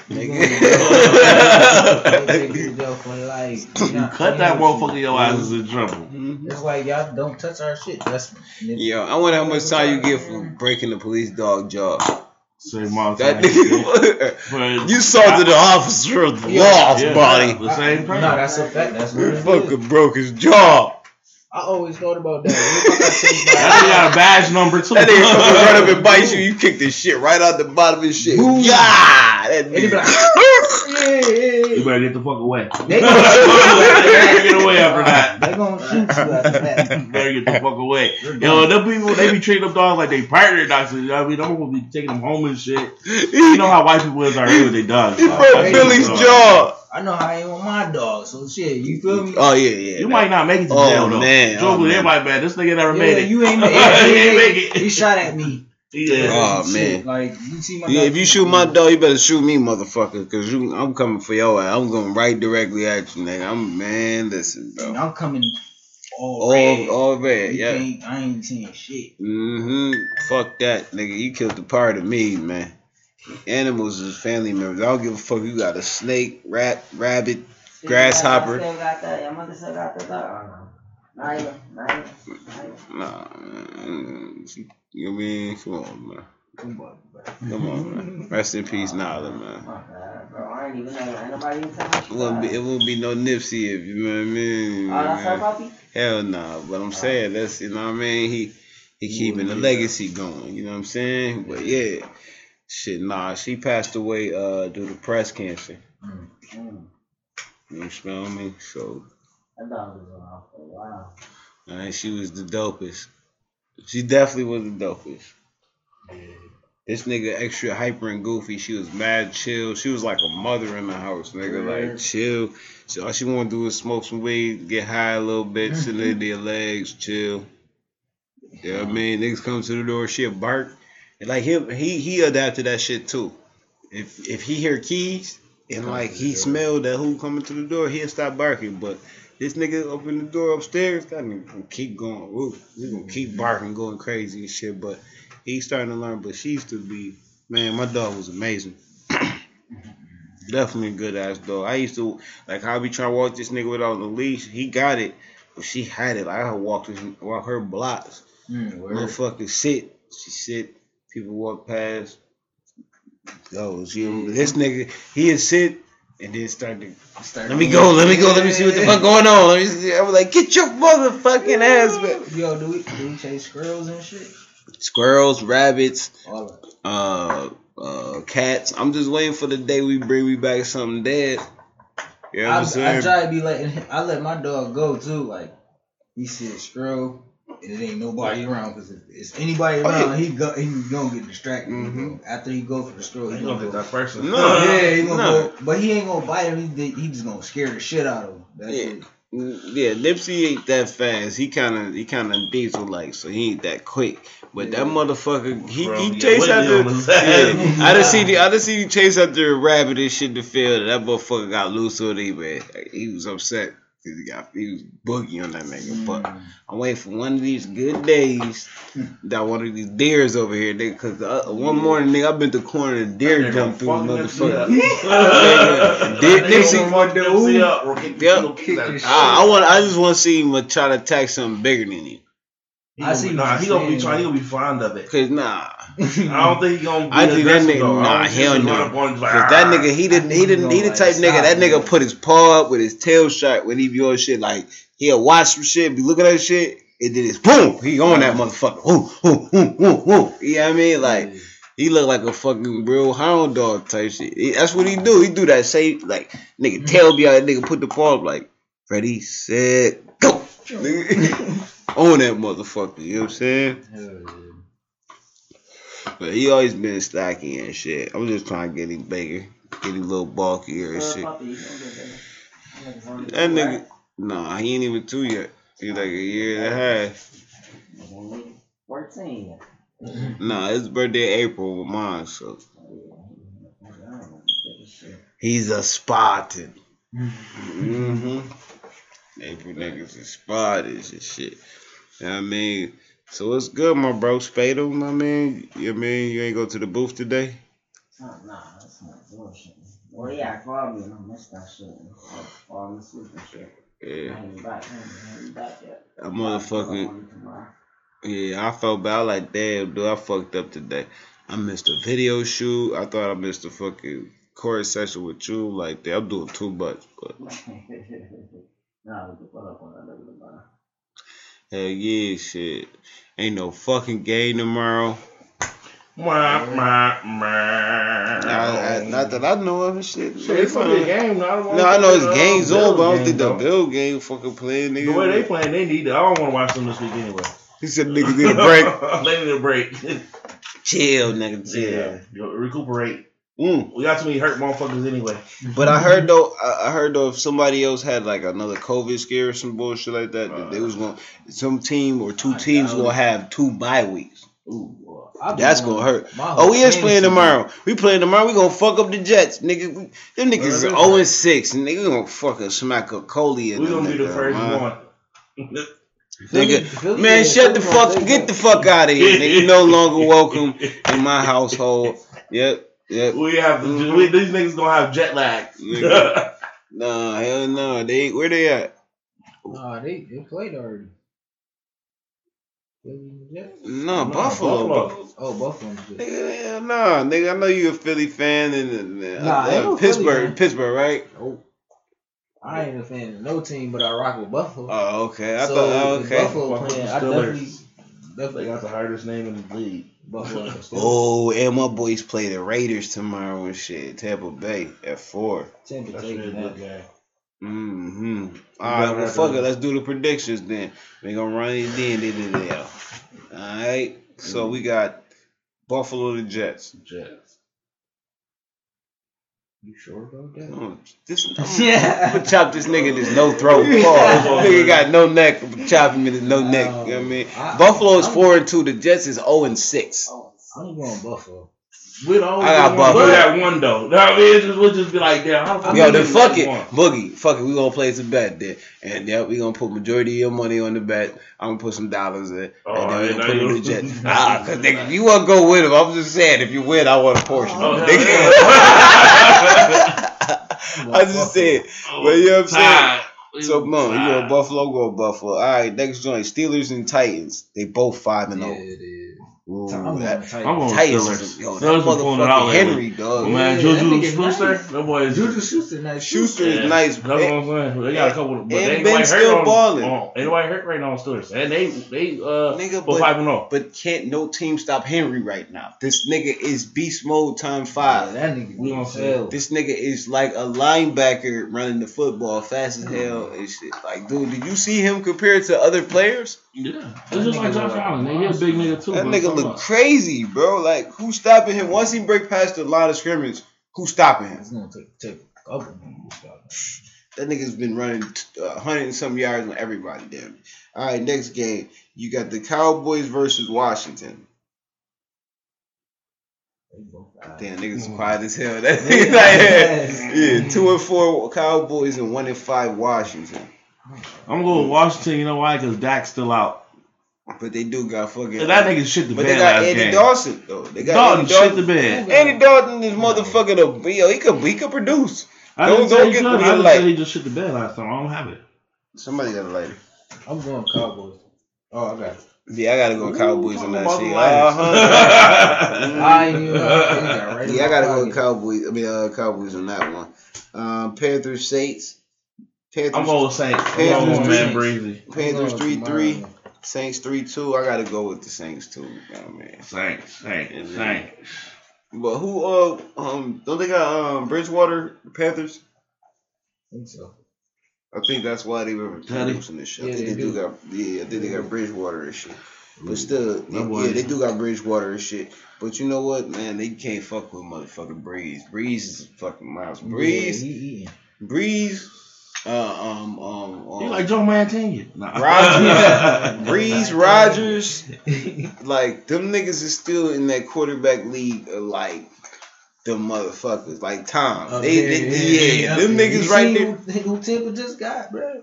You Nigga. going to jail. They take you to jail for life. You cut that motherfucker, your ass is in trouble. Mm-hmm. It's like y'all don't touch our shit. That's Yo, I wonder how much time you get for breaking the police dog jaw. Same amount of That time. nigga, But- you assaulted the officer of the Yeah. law, Yeah, buddy. The same No, person. that's a fact. That's what You it is. fucking broke his jaw. I always thought about that. What if I got chased a That nigga got a badge number too. That nigga fucking run up and bite you. You kick this shit right out the bottom of his shit. Boom. Yeah, that And they be nigga. like, yeah, yeah, You better get the fuck away. They gonna shoot you after You that. get away after that. They gonna shoot you after that. Better get the fuck away. You're Yo, done. them people, they be treating them dogs like they partner dogs. You know what I mean? Them people be taking them home and shit. You know how white people is already with their dogs. He dog. broke That's Billy's just- jaw. I know how I ain't with my dog, so shit, you feel me? Oh yeah, yeah. You that- might not make it to Oh, jail though. man. Joe, Oh, man. everybody man, this nigga never yeah, made it. you ain't, he yeah, he, ain't make it. he shot at me. Yeah. Oh, Shit, man. Like you see my Yeah, dog- if you shoot my dog, you better shoot me, motherfucker, cause you, I'm coming for your ass. I'm going right directly at you, nigga. I'm man, listen, And bro. I'm coming all red. All, all red, You yeah. can't- I ain't saying shit. Mm-hmm. Fuck that, nigga. You killed the part of me, man. Animals is family members. I don't give a fuck. You got a snake, rat, rabbit, grasshopper. Still got that. Your mother still got the dog. Not even. Not even. Not even. Nah. She- You know what I mean? Come on, man. Come on, bro. Come on, man. Rest in peace, Nala, man. Bad, bro. I ain't even know. Ain't nobody even It won't be, it won't be no Nipsey if you know what I mean. Oh, that's her man. puppy? Hell no. But I'm saying that's you know what I mean. He he keeping the legacy going. You know what I'm saying? But yeah, shit. Nah, she passed away uh due to breast cancer. Mm. You smell me? So That dog was off for a while. uh, she was the dopest. She definitely was the dopest. This nigga extra hyper and goofy. She was mad chill. She was like a mother in the house, nigga. Like chill. So all she want to do is smoke some weed, get high a little bit, sit in their legs, chill. You know I mean? Niggas come to the door, she'll bark. And like him, he he adapted that shit too. If if he hear keys and like he smelled that who coming to the door, he'll stop barking. But this nigga open the door upstairs, that nigga gonna keep going. Ooh, he gonna keep barking, going crazy and shit. But he's starting to learn. But she used to be, man, my dog was amazing. Definitely a good ass dog. I used to like how I be trying to walk this nigga without the leash. He got it, but she had it. Like I walked walk her blocks. Mm. Motherfucker sit. She sit. People walk past. Goes. You know, this nigga, he'd sit and then start to Start let me go, let me go, let me see what the fuck going on. Let me see. I was like, get your motherfucking ass back. Yo, do we do we chase squirrels and shit? Squirrels, rabbits, uh, uh, cats. I'm just waiting for the day we bring me back something dead. You know what I, I'm I saying? try to be letting I let my dog go too. Like he see a squirrel and it ain't nobody around because if it's anybody Oh, around, yeah. he go he gonna get distracted. Mhm. After he go for the squirrel, he You gonna gonna go. get that person. No. Yeah, he gonna No. go, but he ain't gonna bite him. He, he just gonna scare the shit out of him. That's Yeah. it. Yeah, Nipsey ain't that fast. He kind of he kind of diesel like, so he ain't that quick. But that motherfucker, he Bro, he chased Whitney after. on his ass. Yeah, I done see the I done see him chase after a rabbit and shit in the field. And that motherfucker got loose on him, man. He was upset because he got he was boogie on that nigga. But I'm waiting for one of these good days that one of these deers over here, nigga. Cause uh, one morning, nigga, I've been to the corner, the deer jumped through the motherfucker. motherfucker. Did Nipsey- Yep. Ah, I want. I just want to see him try to attack something bigger than him. He I see Nah, he gonna be trying. He gonna be fond of it. Cause nah, I don't think he gonna. Be I think that nigga- though. Nah, hell no. gonna go and like, Cause that "Ah." nigga, he didn't, he He didn't, he the gonna, type like, nigga. That nigga put his paw up with his tail shot when he be on shit. Like he'll watch some shit, be looking at shit, and then it's boom, he on that motherfucker. Ooh, ooh, ooh, ooh, ooh. You know what I mean? Like he look like a fucking real hound dog type shit. He- that's what he do. He do that same like nigga tail be out. That nigga put the paw up like ready, set, go. On that motherfucker. You know what I'm saying? But he always been stocky and shit. I'm just trying to get him bigger, get him a little bulkier and shit. puppy, you gonna get that. Nigga's only That two, nigga, right? nah, he ain't even two yet. He like a year and a half. Fourteen. Nah, his birthday April with mine, so I don't know, big as shit. he's a Spartan. Mm-hmm. April niggas is Spartans and shit. You know what I mean? So it's good, my bro. Spade him, my man. You know I mean? You ain't go to the booth today? Oh, nah, that's not bullshit. Well, yeah, I called me and I missed that shit. Falling asleep and shit. I Yeah. ain't back. I ain't back yet. That motherfucking Yeah, I felt bad. I like, damn, dude, I fucked up today. I missed a video shoot. I thought I missed a fucking chorus session with you. Like, damn, I'm doing too much. But nah, we can up on that level, man. hell yeah, shit. Ain't no fucking game tomorrow. Mwah, mwah, mwah. I, I, not that I know of and shit. Shit, it's gonna be a game. No, I, don't No, I know it's games uh, on, but I don't think the though. Bill game fucking playing, nigga. The way they playing, they need it. I don't want to watch them this week anyway. He said niggas need a break. they need a break. chill, nigga, chill. yeah, recuperate. Mm. We got too many hurt motherfuckers anyway. But I heard though, I I heard though, if somebody else had like another COVID scare or some bullshit like that, that they was going, some team or two teams doubt gonna have two bye weeks. Ooh, boy. That's going- gonna hurt. Oh, we is playing tomorrow. We playing tomorrow. We gonna fuck up the Jets, nigga. We, them niggas Well, is zero and six, and nigga gonna fucking smack up Coley and we gonna be the nigga, first man. one. Nigga, man, shut the fuck, get the fuck out of here, nigga. You no longer welcome in my household. Yep, yep. We have Mhm. we, these niggas gonna have jet lag. Nigga. Nah, hell no. They where they at? Nah, they they played already. Philly and the Jets? No, No, Buffalo. Buffalo. Oh, Buffalo. and the Jets. Nigga, hell nah, nigga. I know you a Philly fan and, and, and Nah, uh, I ain't no Pittsburgh, Philly. Pittsburgh, right? Oh. I ain't a fan of no team, but I rock with Buffalo. Oh, okay. I so thought, oh, okay. Buffalo Buffalo playing, I Steelers. definitely, definitely got the hardest name in the league. Buffalo. and the Steelers. Oh, and my boys play the Raiders tomorrow and shit. Tampa Bay at four. Tampa Bay. should be a good that. game. Mm-hmm. All right, well, fuck it. Let's do the predictions then. We gonna run it then. They did it. All right. So we got Buffalo the Jets. Jets. You sure about that? Oh, this, Yeah. I'm gonna chop this nigga this no throat. Yeah. Pause. Nigga got no neck. I'm gonna chop him in his no neck. You know what I mean? I- Buffalo is I'm- four and two. The Jets is zero and six. I'm going Buffalo. We don't I got we Buffalo. got one though. No, I mean, we'll just be like, damn. How the fuck Yo, then fuck it, one? Boogie. Fuck it. We gonna play some bet then, and yeah, we gonna put majority of your money on the bet. I'm gonna put some dollars in, Oh, and then we gonna put it you- on the Jets. Ah, cause nigga, if you wanna go with him, I'm just saying, if you win, I want a portion. Oh, of it, nigga. I just said, Oh, but you know what I'm saying. tied. So, no, you go Tied. Buffalo, go Buffalo. All right, next joint, Steelers and Titans. They both five and Yeah, zero. it is. Ooh, I'm going that- Titans. I'm going Titans, Steelers. is- yo, that Steelers been pulling it out motherfucking lately. Henry, dog. Oh, man, Yeah, Juju that nigga Schuster, nice. that boy is Juju Schuster, nice. Schuster is nice. That's what I'm saying. They got a couple, but and they ain't Ben still hurt on, balling. on. Ain't nobody hurt right now on Steelers, and they they uh Nigga, but- five and oh. zero. But can't no team stop Henry right now. This nigga is beast mode times Yeah, five. that nigga. We gonna good hell. This nigga is like a linebacker running the football fast as hell and shit. Like, dude, did you see him compared to other players? Yeah, it's just like Josh Allen. They get a big nigga too. That nigga look what? crazy, bro. Like, who's stopping him? Once he break past the line of scrimmage, who's stopping him? It's gonna take take a couple minutes. That nigga's been running t- uh, 100 and some yards on everybody, damn. All right, next game. You got the Cowboys versus Washington. Damn, niggas quiet as hell. That nigga like, yeah, two and four Cowboys and one and five Washington. I'm gonna go with Washington. You know why? Because Dak's still out. But they do got fucking. And that nigga shit the bed. But bed they got last Andy game. Dawson though. They got Dalton Andy shit Dawson. the bed. Andy Dalton is motherfucking a yo. He could he could produce. I Don't- didn't don't get could. me I just like- said he just shit the bed last time. I don't have it. Somebody got a lighter. I'm going Cowboys. Oh, I got it. Yeah, I gotta go Cowboys on that shit. Uh-huh. I ain't even. I right Yeah, I gotta go Cowboys. I mean, uh, Cowboys on that one. Um, Panthers Saints. Panthers. I'm going with Saints. I'm Panthers going with three. Man Breezy. Panthers three three. tomorrow. Saints three two. I gotta go with the Saints too. Oh, man. Saints, Saints, And Saints. But who? Uh, um, don't they got um Bridgewater Panthers? I think so. I think that's why they were Teddy? producing this shit. I Yeah, think they they do do. got yeah, I think they got Bridgewater and shit. But still, That yeah, they do got Bridgewater and shit. But you know what, man? They can't fuck with motherfucking Brees. Brees is fucking Miles. Brees, Yeah, he. Brees, uh, um, um, um You like Joe Montana? Nah. Rodgers, Brees, Rodgers, like them niggas is still in that quarterback league, of, like them motherfuckers, like Tom. Up they, there, they, yeah, them up niggas You right there. Who, who just got, bro?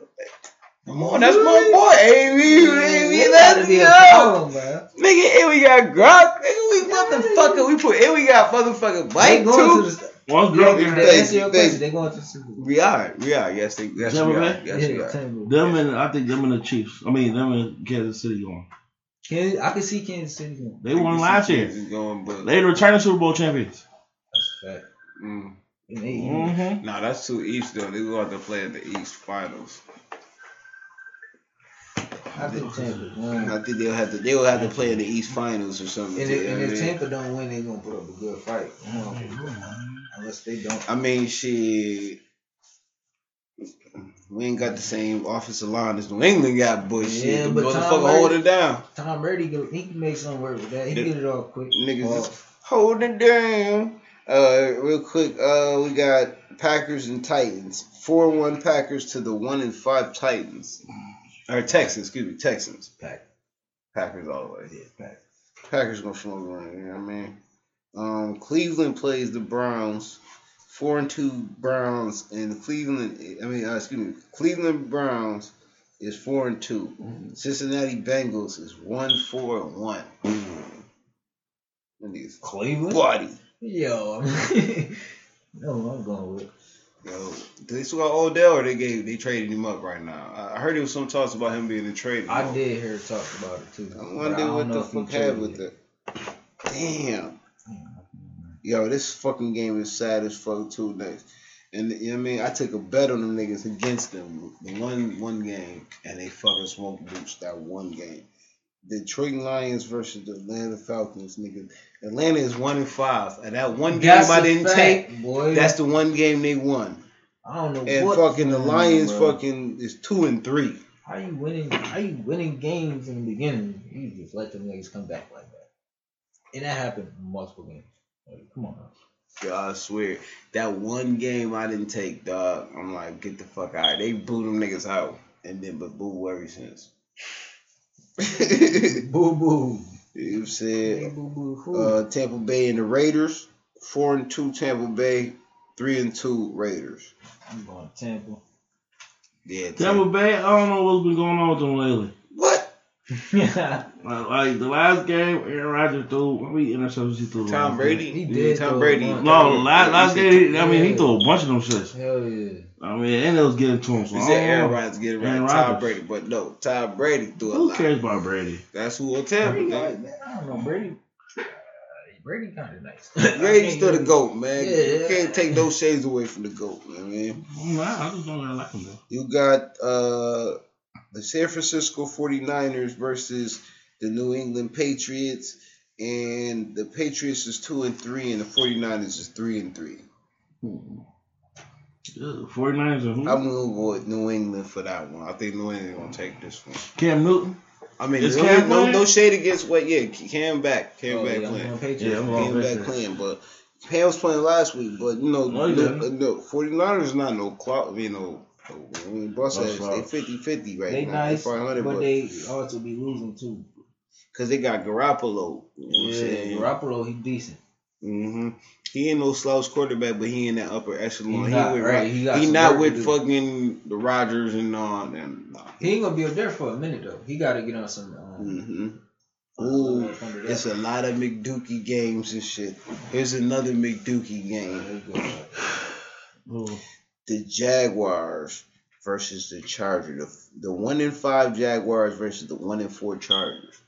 Come on, that's my boy. Hey, we, we, we, He that's gotta be a yo. Nigga, and we got Gronk. Nigga, we motherfucker. We put and we got motherfucking They Mike too. to the. Once Yeah, girl to get Thank answer your question, they going to the Super Bowl. We are, we are. Yes, they, yes, Tampa we are. Bay? Yes, we are. Tampa. them and I think them and the Chiefs. I mean them and Kansas City going. Kansas, I can see Kansas City going. They won last year. Kansas Going, but They the returning Super Bowl champions. That's a fact. mm, Mm-hmm. nah, that's too East though. They go out to play in the East Finals. I think Tampa won. I think they'll have to. They'll have to play in the East Finals or something. And too, if, and if mean? Tampa don't win, they're gonna put up a good fight. Unless they don't. I mean, shit. We ain't got the same offensive line as New England got, but shit, Yeah, the but Tom motherfucker Brady- hold it down. Tom Brady, go- he can make something work with that. He Yeah. get it all quick. Niggas Ball. just hold it down. Uh, real quick, uh, we got Packers and Titans. Four one Packers to the one and five Titans. Or Texans, excuse me, Texans. Pack. Packers all the way. Yeah, pack. Packers gonna smoke around, you know what I mean? Um, Cleveland plays the Browns. Four and two Browns and Cleveland. I mean, uh, excuse me, Cleveland Browns is four and 2 Cincinnati Bengals is one four and one. Niggas Cleveland. Body. Yo, no, I'm going with. Yo, did they still got Odell or they gave they traded him up right now. I heard there was some talks about him being in trade. I did hear talk about it too. I wonder what the fuck happened with it. Damn. Yo, this fucking game is sad as fuck too. Next, and you know what I mean, I took a bet on them niggas against them. The one one game, and they fucking smoked boots that one game. Detroit Lions versus the Atlanta Falcons, nigga. Atlanta is one and five, and that one game That's I didn't fact, take. boy. That's the one game they won. I don't know And fucking the Lions bro. fucking is two and three. How you winning? How you winning games in the beginning? You just let them niggas come back like that, and that happened multiple games. Like, come on. Yo, I swear, that one game I didn't take, dog. I'm like, get the fuck out. They booed them niggas out, and then but boo ever since. You boo boo. Hey, said boo boo. Who? uh, Tampa Bay and the Raiders, four and two Tampa Bay, three and two Raiders. I'm going Tampa. Yeah, Tampa Bay, I don't know what's been going on with them lately. What? yeah, Like, like the last game, Aaron Rodgers threw how many interceptions he threw? Tom Brady. He did Tom Brady. No, last, last game, I mean, he threw a bunch of them shits. hell yeah. I mean, and it was getting to him. So You I said Aaron. Rodgers get it right. Aaron Tom Brady, but no, Tom Brady threw a Who lot. cares about Brady? That's who will tell Brady, me. like, man, I don't know. Brady, Brady kind of nice. Brady's still the goat, man. Yeah. You can't take those shades away from the goat, man. man. I just don't really like him though. You got uh, the San Francisco 49ers versus the New England Patriots. And the Patriots is 2 and 3, and the 49ers is 3 and 3. Hmm. Yeah, 49ers and who? I'm going to go with New England for that one. I think New England going to take this one. Cam Newton. I mean, Is no, Cam no, no shade against what, yeah, Cam back. Cam Oh, back yeah, I'm playing. going Patriots. Yeah, I'm Cam back Patriots. playing, but Cam was playing last week. But, you know, No, he no, didn't. no, 49ers is not no clout, you know. I mean, Bus No they slouch. 50 50 right They now. nice, They 500, but but they also be losing too. because they got Garoppolo. You know what I'm Yeah, saying? Garoppolo, he decent. Mm-hmm. He ain't no slouch quarterback, but he in that upper echelon. He He, not, with, right, he he not with fucking the Rodgers and all them. Nah. He ain't gonna be up there for a minute though. He got to get on some. Um, hmm uh, Ooh, up under that. it's a lot of McDookie games and shit. Here's another McDookie game. There you go. Oh, The Jaguars versus the Chargers. The, the one in five Jaguars versus the one in four Chargers.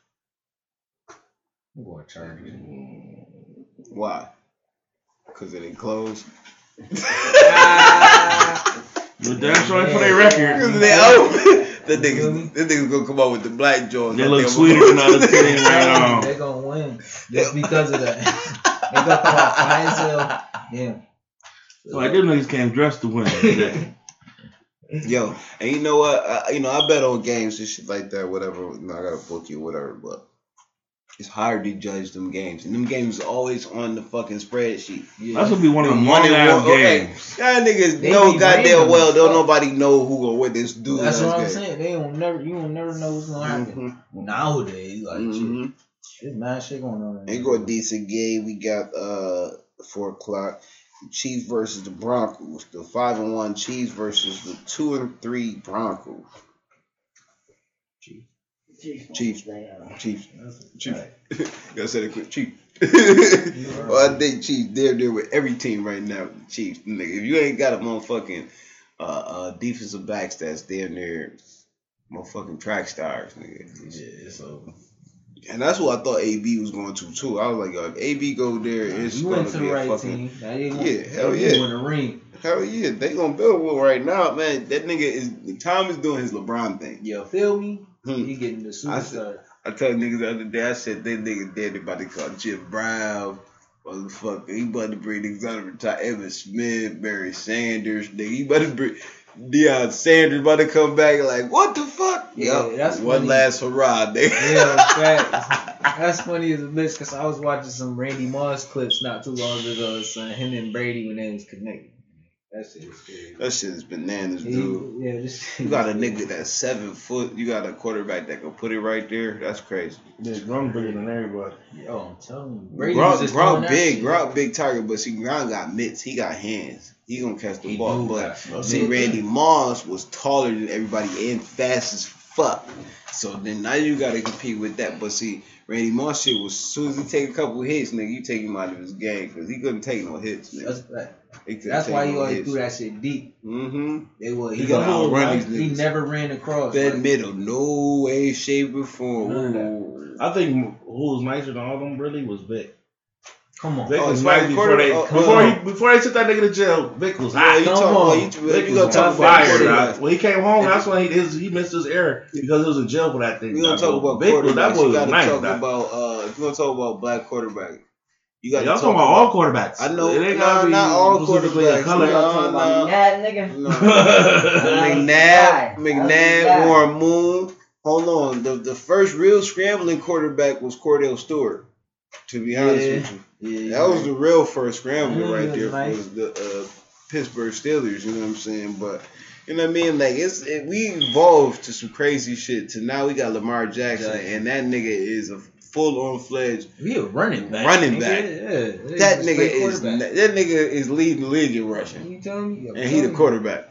I'm Chargers. Why? Because it ain't closed. But damn sure for their record. Because they own. The niggas, the niggas gonna come out with the black jaws. They out look there. sweeter than other team right now. They're gonna win just because of that. they gonna come out fine as hell. Yeah. Like them niggas came dressed to win today. Yo, and you know what? I, you know, I bet on games and shit like that, whatever. You know, I got a bookie or whatever, but it's hard to judge them games. And them games are always on the fucking spreadsheet. That's gonna be one of the money long and ass one- okay, games. Y'all niggas They know be goddamn well. Don't fuck. nobody know who gonna win this dude. That's what I'm game. saying. They don't never. You don't never know what's gonna happen nowadays. Like Mhm. shit, there's mad shit going on. Ain't go a decent game. We got uh four o'clock. The Chiefs versus the Broncos. The five and one Chiefs versus the two and three Broncos. Chiefs. Chiefs. Chiefs. Chiefs. Gotta say it quick. Chiefs. well, I think Chiefs. They're there with every team right now. Chiefs. Nigga, if you ain't got a motherfucking uh, uh defensive backs that's damn near motherfucking track stars, nigga. Yeah, it's over. And that's what I thought AB was going to too. I was like, yo, if AB go there, it's You gonna be the a right fucking team. Yeah, hell yeah. win the ring. hell yeah. They gonna build one right now, man. That nigga is Tom is doing his LeBron thing. Yo, feel me? Hmm. He getting the I superstar. I told niggas the other day, I said that nigga dead about to call Jim Brown. Motherfucker, he about to bring niggas out of retire. Emmitt Smith, Barry Sanders, nigga. He about to bring Deion Sanders about to come back. Like, what the fuck? Yeah, Yup. that's one funny. last hurrah, nigga. Yeah, facts. That's funny as a bitch because I was watching some Randy Moss clips not too long ago. Son, him and Brady when they was connected. That shit is crazy. That shit is bananas, dude. yeah, this You got a nigga that's seven foot. You got a quarterback that can put it right there. That's crazy. Yeah, Gronk bigger than everybody. Yo, oh, I'm telling you, Brady was Gronk, Gronk big, shit. Gronk big target, but see, Gronk got mitts. He got hands. He gonna catch the He ball. But see. Randy Moss was taller than everybody and fast as fuck. So then now you gotta compete with that. But see, Randy Moss shit was as soon as he take a couple hits, nigga, you take him out of his game because he couldn't take no hits, nigga. That's, that, that's why he no always hits. threw that shit deep. Mm-hmm. They was He he, gotta got outrun these He never ran across. That like, middle, no way, shape, or form. None of that. I think who was nicer than all them really was Vic. Come on. Vic Oh, was as nice before they oh, before oh. he before they took that nigga to jail. Vic was hot. you Come on. about you, Vic you was gonna talk on about fire. quarterback. When he came home, that's when he his, he missed his error because he was in jail for that thing. We gonna talk about Vic was quarterbacks. that boy You gotta nice. talk dog. about uh. If you gonna talk about black quarterback, you got Y'all talking about all quarterbacks. I know- It ain't nah, gotta be not all specifically a quarterbacks. color. Nah. Talking nah. that nigga. No. McNabb. McNabb, That's. Warren Moon. Hold on, the the first real scrambling quarterback was Kordell Stewart. To be honest Yeah. with you, Yeah, that was the real first scrambler Yeah, right there for the uh, Pittsburgh Steelers. You know what I'm saying? But you know what I mean? Like it's it, we evolved to some crazy shit. To now we got Lamar Jackson, Jackson. and that nigga is a full on fledged. We a running back. Running nigga. back. Yeah. That nigga is that nigga is leading the league in rushing, You telling me? And he the quarterback.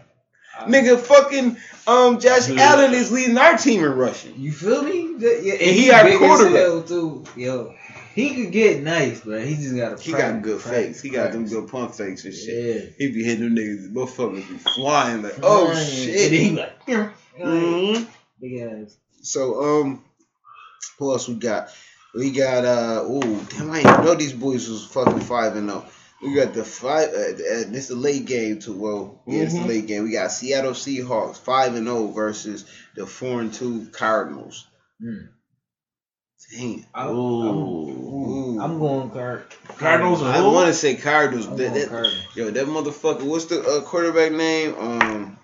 I- Nigga, fucking um, Josh Dude. Allen is leading our team in rushing. You feel me? Yeah, And he our quarterback. too. Yo, he could get nice, but he just got to. He got good fakes. He got them good pump fakes and shit. Yeah. He be hitting them niggas, motherfuckers be flying like, oh And then shit. he like, Mhm. big ass. So um, who else we got? We got uh, ooh, damn, I didn't know these boys was fucking five and zero. We got the five. Uh, uh, this the late game too. Well, yeah, it's the Mhm. late game. We got Seattle Seahawks five and zero versus the four and two Cardinals. Mm. Damn. I'm, Ooh. Ooh. I'm, I'm going card. Cardinals I and who? want to say Cardinals. I'm That- that- Cardinals. yo, that motherfucker. What's the uh, quarterback name? Um,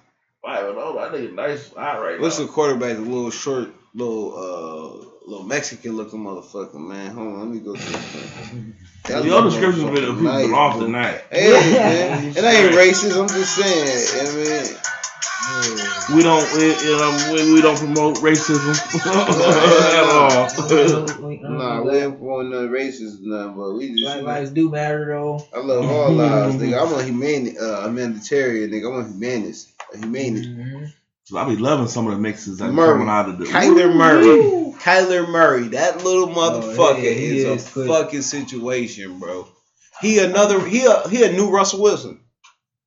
I don't know. That nigga nice hot right what's now. the quarterback? The little short, little uh, little Mexican looking motherfucker, man. Hold on, let me go to. That Your little description of it motherfucker have nice, been off bro. tonight. Hey, man, and I ain't racist. I'm just saying. I mean, We don't, we, you know, we, we don't promote racism at all. nah, we ain't for no racist, nothing, but we just. Black lives do matter though. I love all lives, nigga. I'm a humani- uh, humanitarian, nigga. I'm a humanist, a humanist. Mhm. I be loving some of the mixes that Murray. coming out of the. Kyler Murray. Kyler Murray, that little motherfucker yeah, he is, is a quick. fucking situation, bro. He another he a he a new Russell Wilson.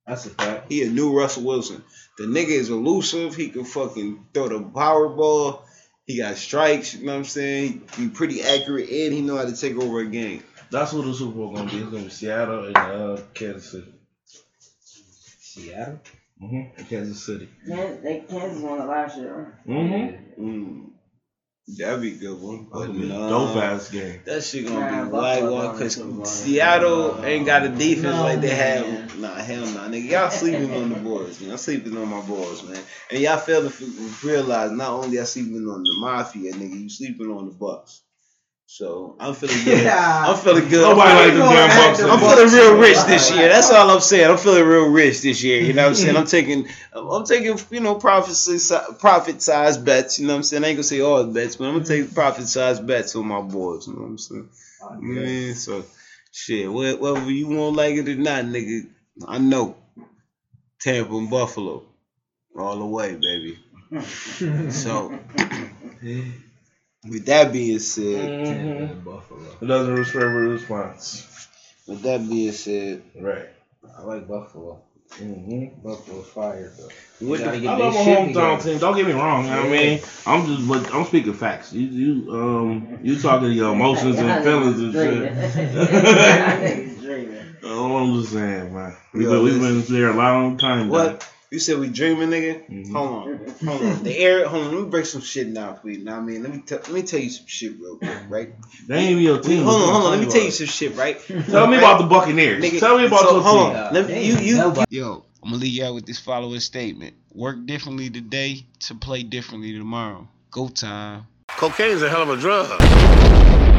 That's a fact. He a new Russell Wilson. The nigga is elusive. He can fucking throw the power ball. He got strikes. You know what I'm saying? He, he pretty accurate and he know how to take over a game. That's what the Super Bowl gonna be. It's gonna be Seattle and uh, Kansas City. Seattle. Mm-hmm. Kansas City. Kansas, they Kansas won it last year. Mm-hmm. Mm. That'd be a good one. But That'll be a nah, dope ass game. That shit gonna Nah, be Buffalo white gonna walk because Super Bowl. Seattle ain't got a defense No, like they have. man. Nah, hell nah, nigga. Y'all sleeping on the boys, man. I'm sleeping on my boys, man. And y'all fail to f- realize not only y'all sleeping on the mafia, nigga, you sleeping on the Bucks. So I'm feeling good. I'm feeling good. Nobody I'm like feeling, them damn Bucks. I'm feeling real rich this year. That's all I'm saying. I'm feeling real rich this year. You know what I'm saying? I'm taking, I'm taking, you know, profit profit size bets. You know what I'm saying? I ain't gonna say all the bets, but I'm gonna take profit size bets on my boys. You know what I'm saying? Oh, Man, so shit, wh- whether you won't like it or not, nigga, I know. Tampa and Buffalo, all the way, baby. So, with that being said, Mm-hmm. Buffalo. It doesn't respect response. with that being said, Right. I like Buffalo. Mm-hmm. Buffalo's fire though. What Gotta the, get I love my hometown team. Don't get me wrong. I mean, I'm just, but I'm speaking facts. You, you, um, you talking your emotions and feelings and shit. Oh, I'm just saying, man. We Yo, been, we've been there a long time. what? You said we dreaming, nigga? Mhm. Hold on. Hold on. The air, hold on. Let me break some shit down for you. Now, I mean, let me, tell let me tell you some shit real quick, right? They ain't your team. Hold on, hold on. Let me tell you some shit, right? Tell me Right? about the Buccaneers. Nigga, Tell me about so, your hold team. on. Let me, you, you, Nobody. Yo, I'm gonna leave y'all with this following statement: Work differently today to play differently tomorrow. Go time. Cocaine's a hell of a drug.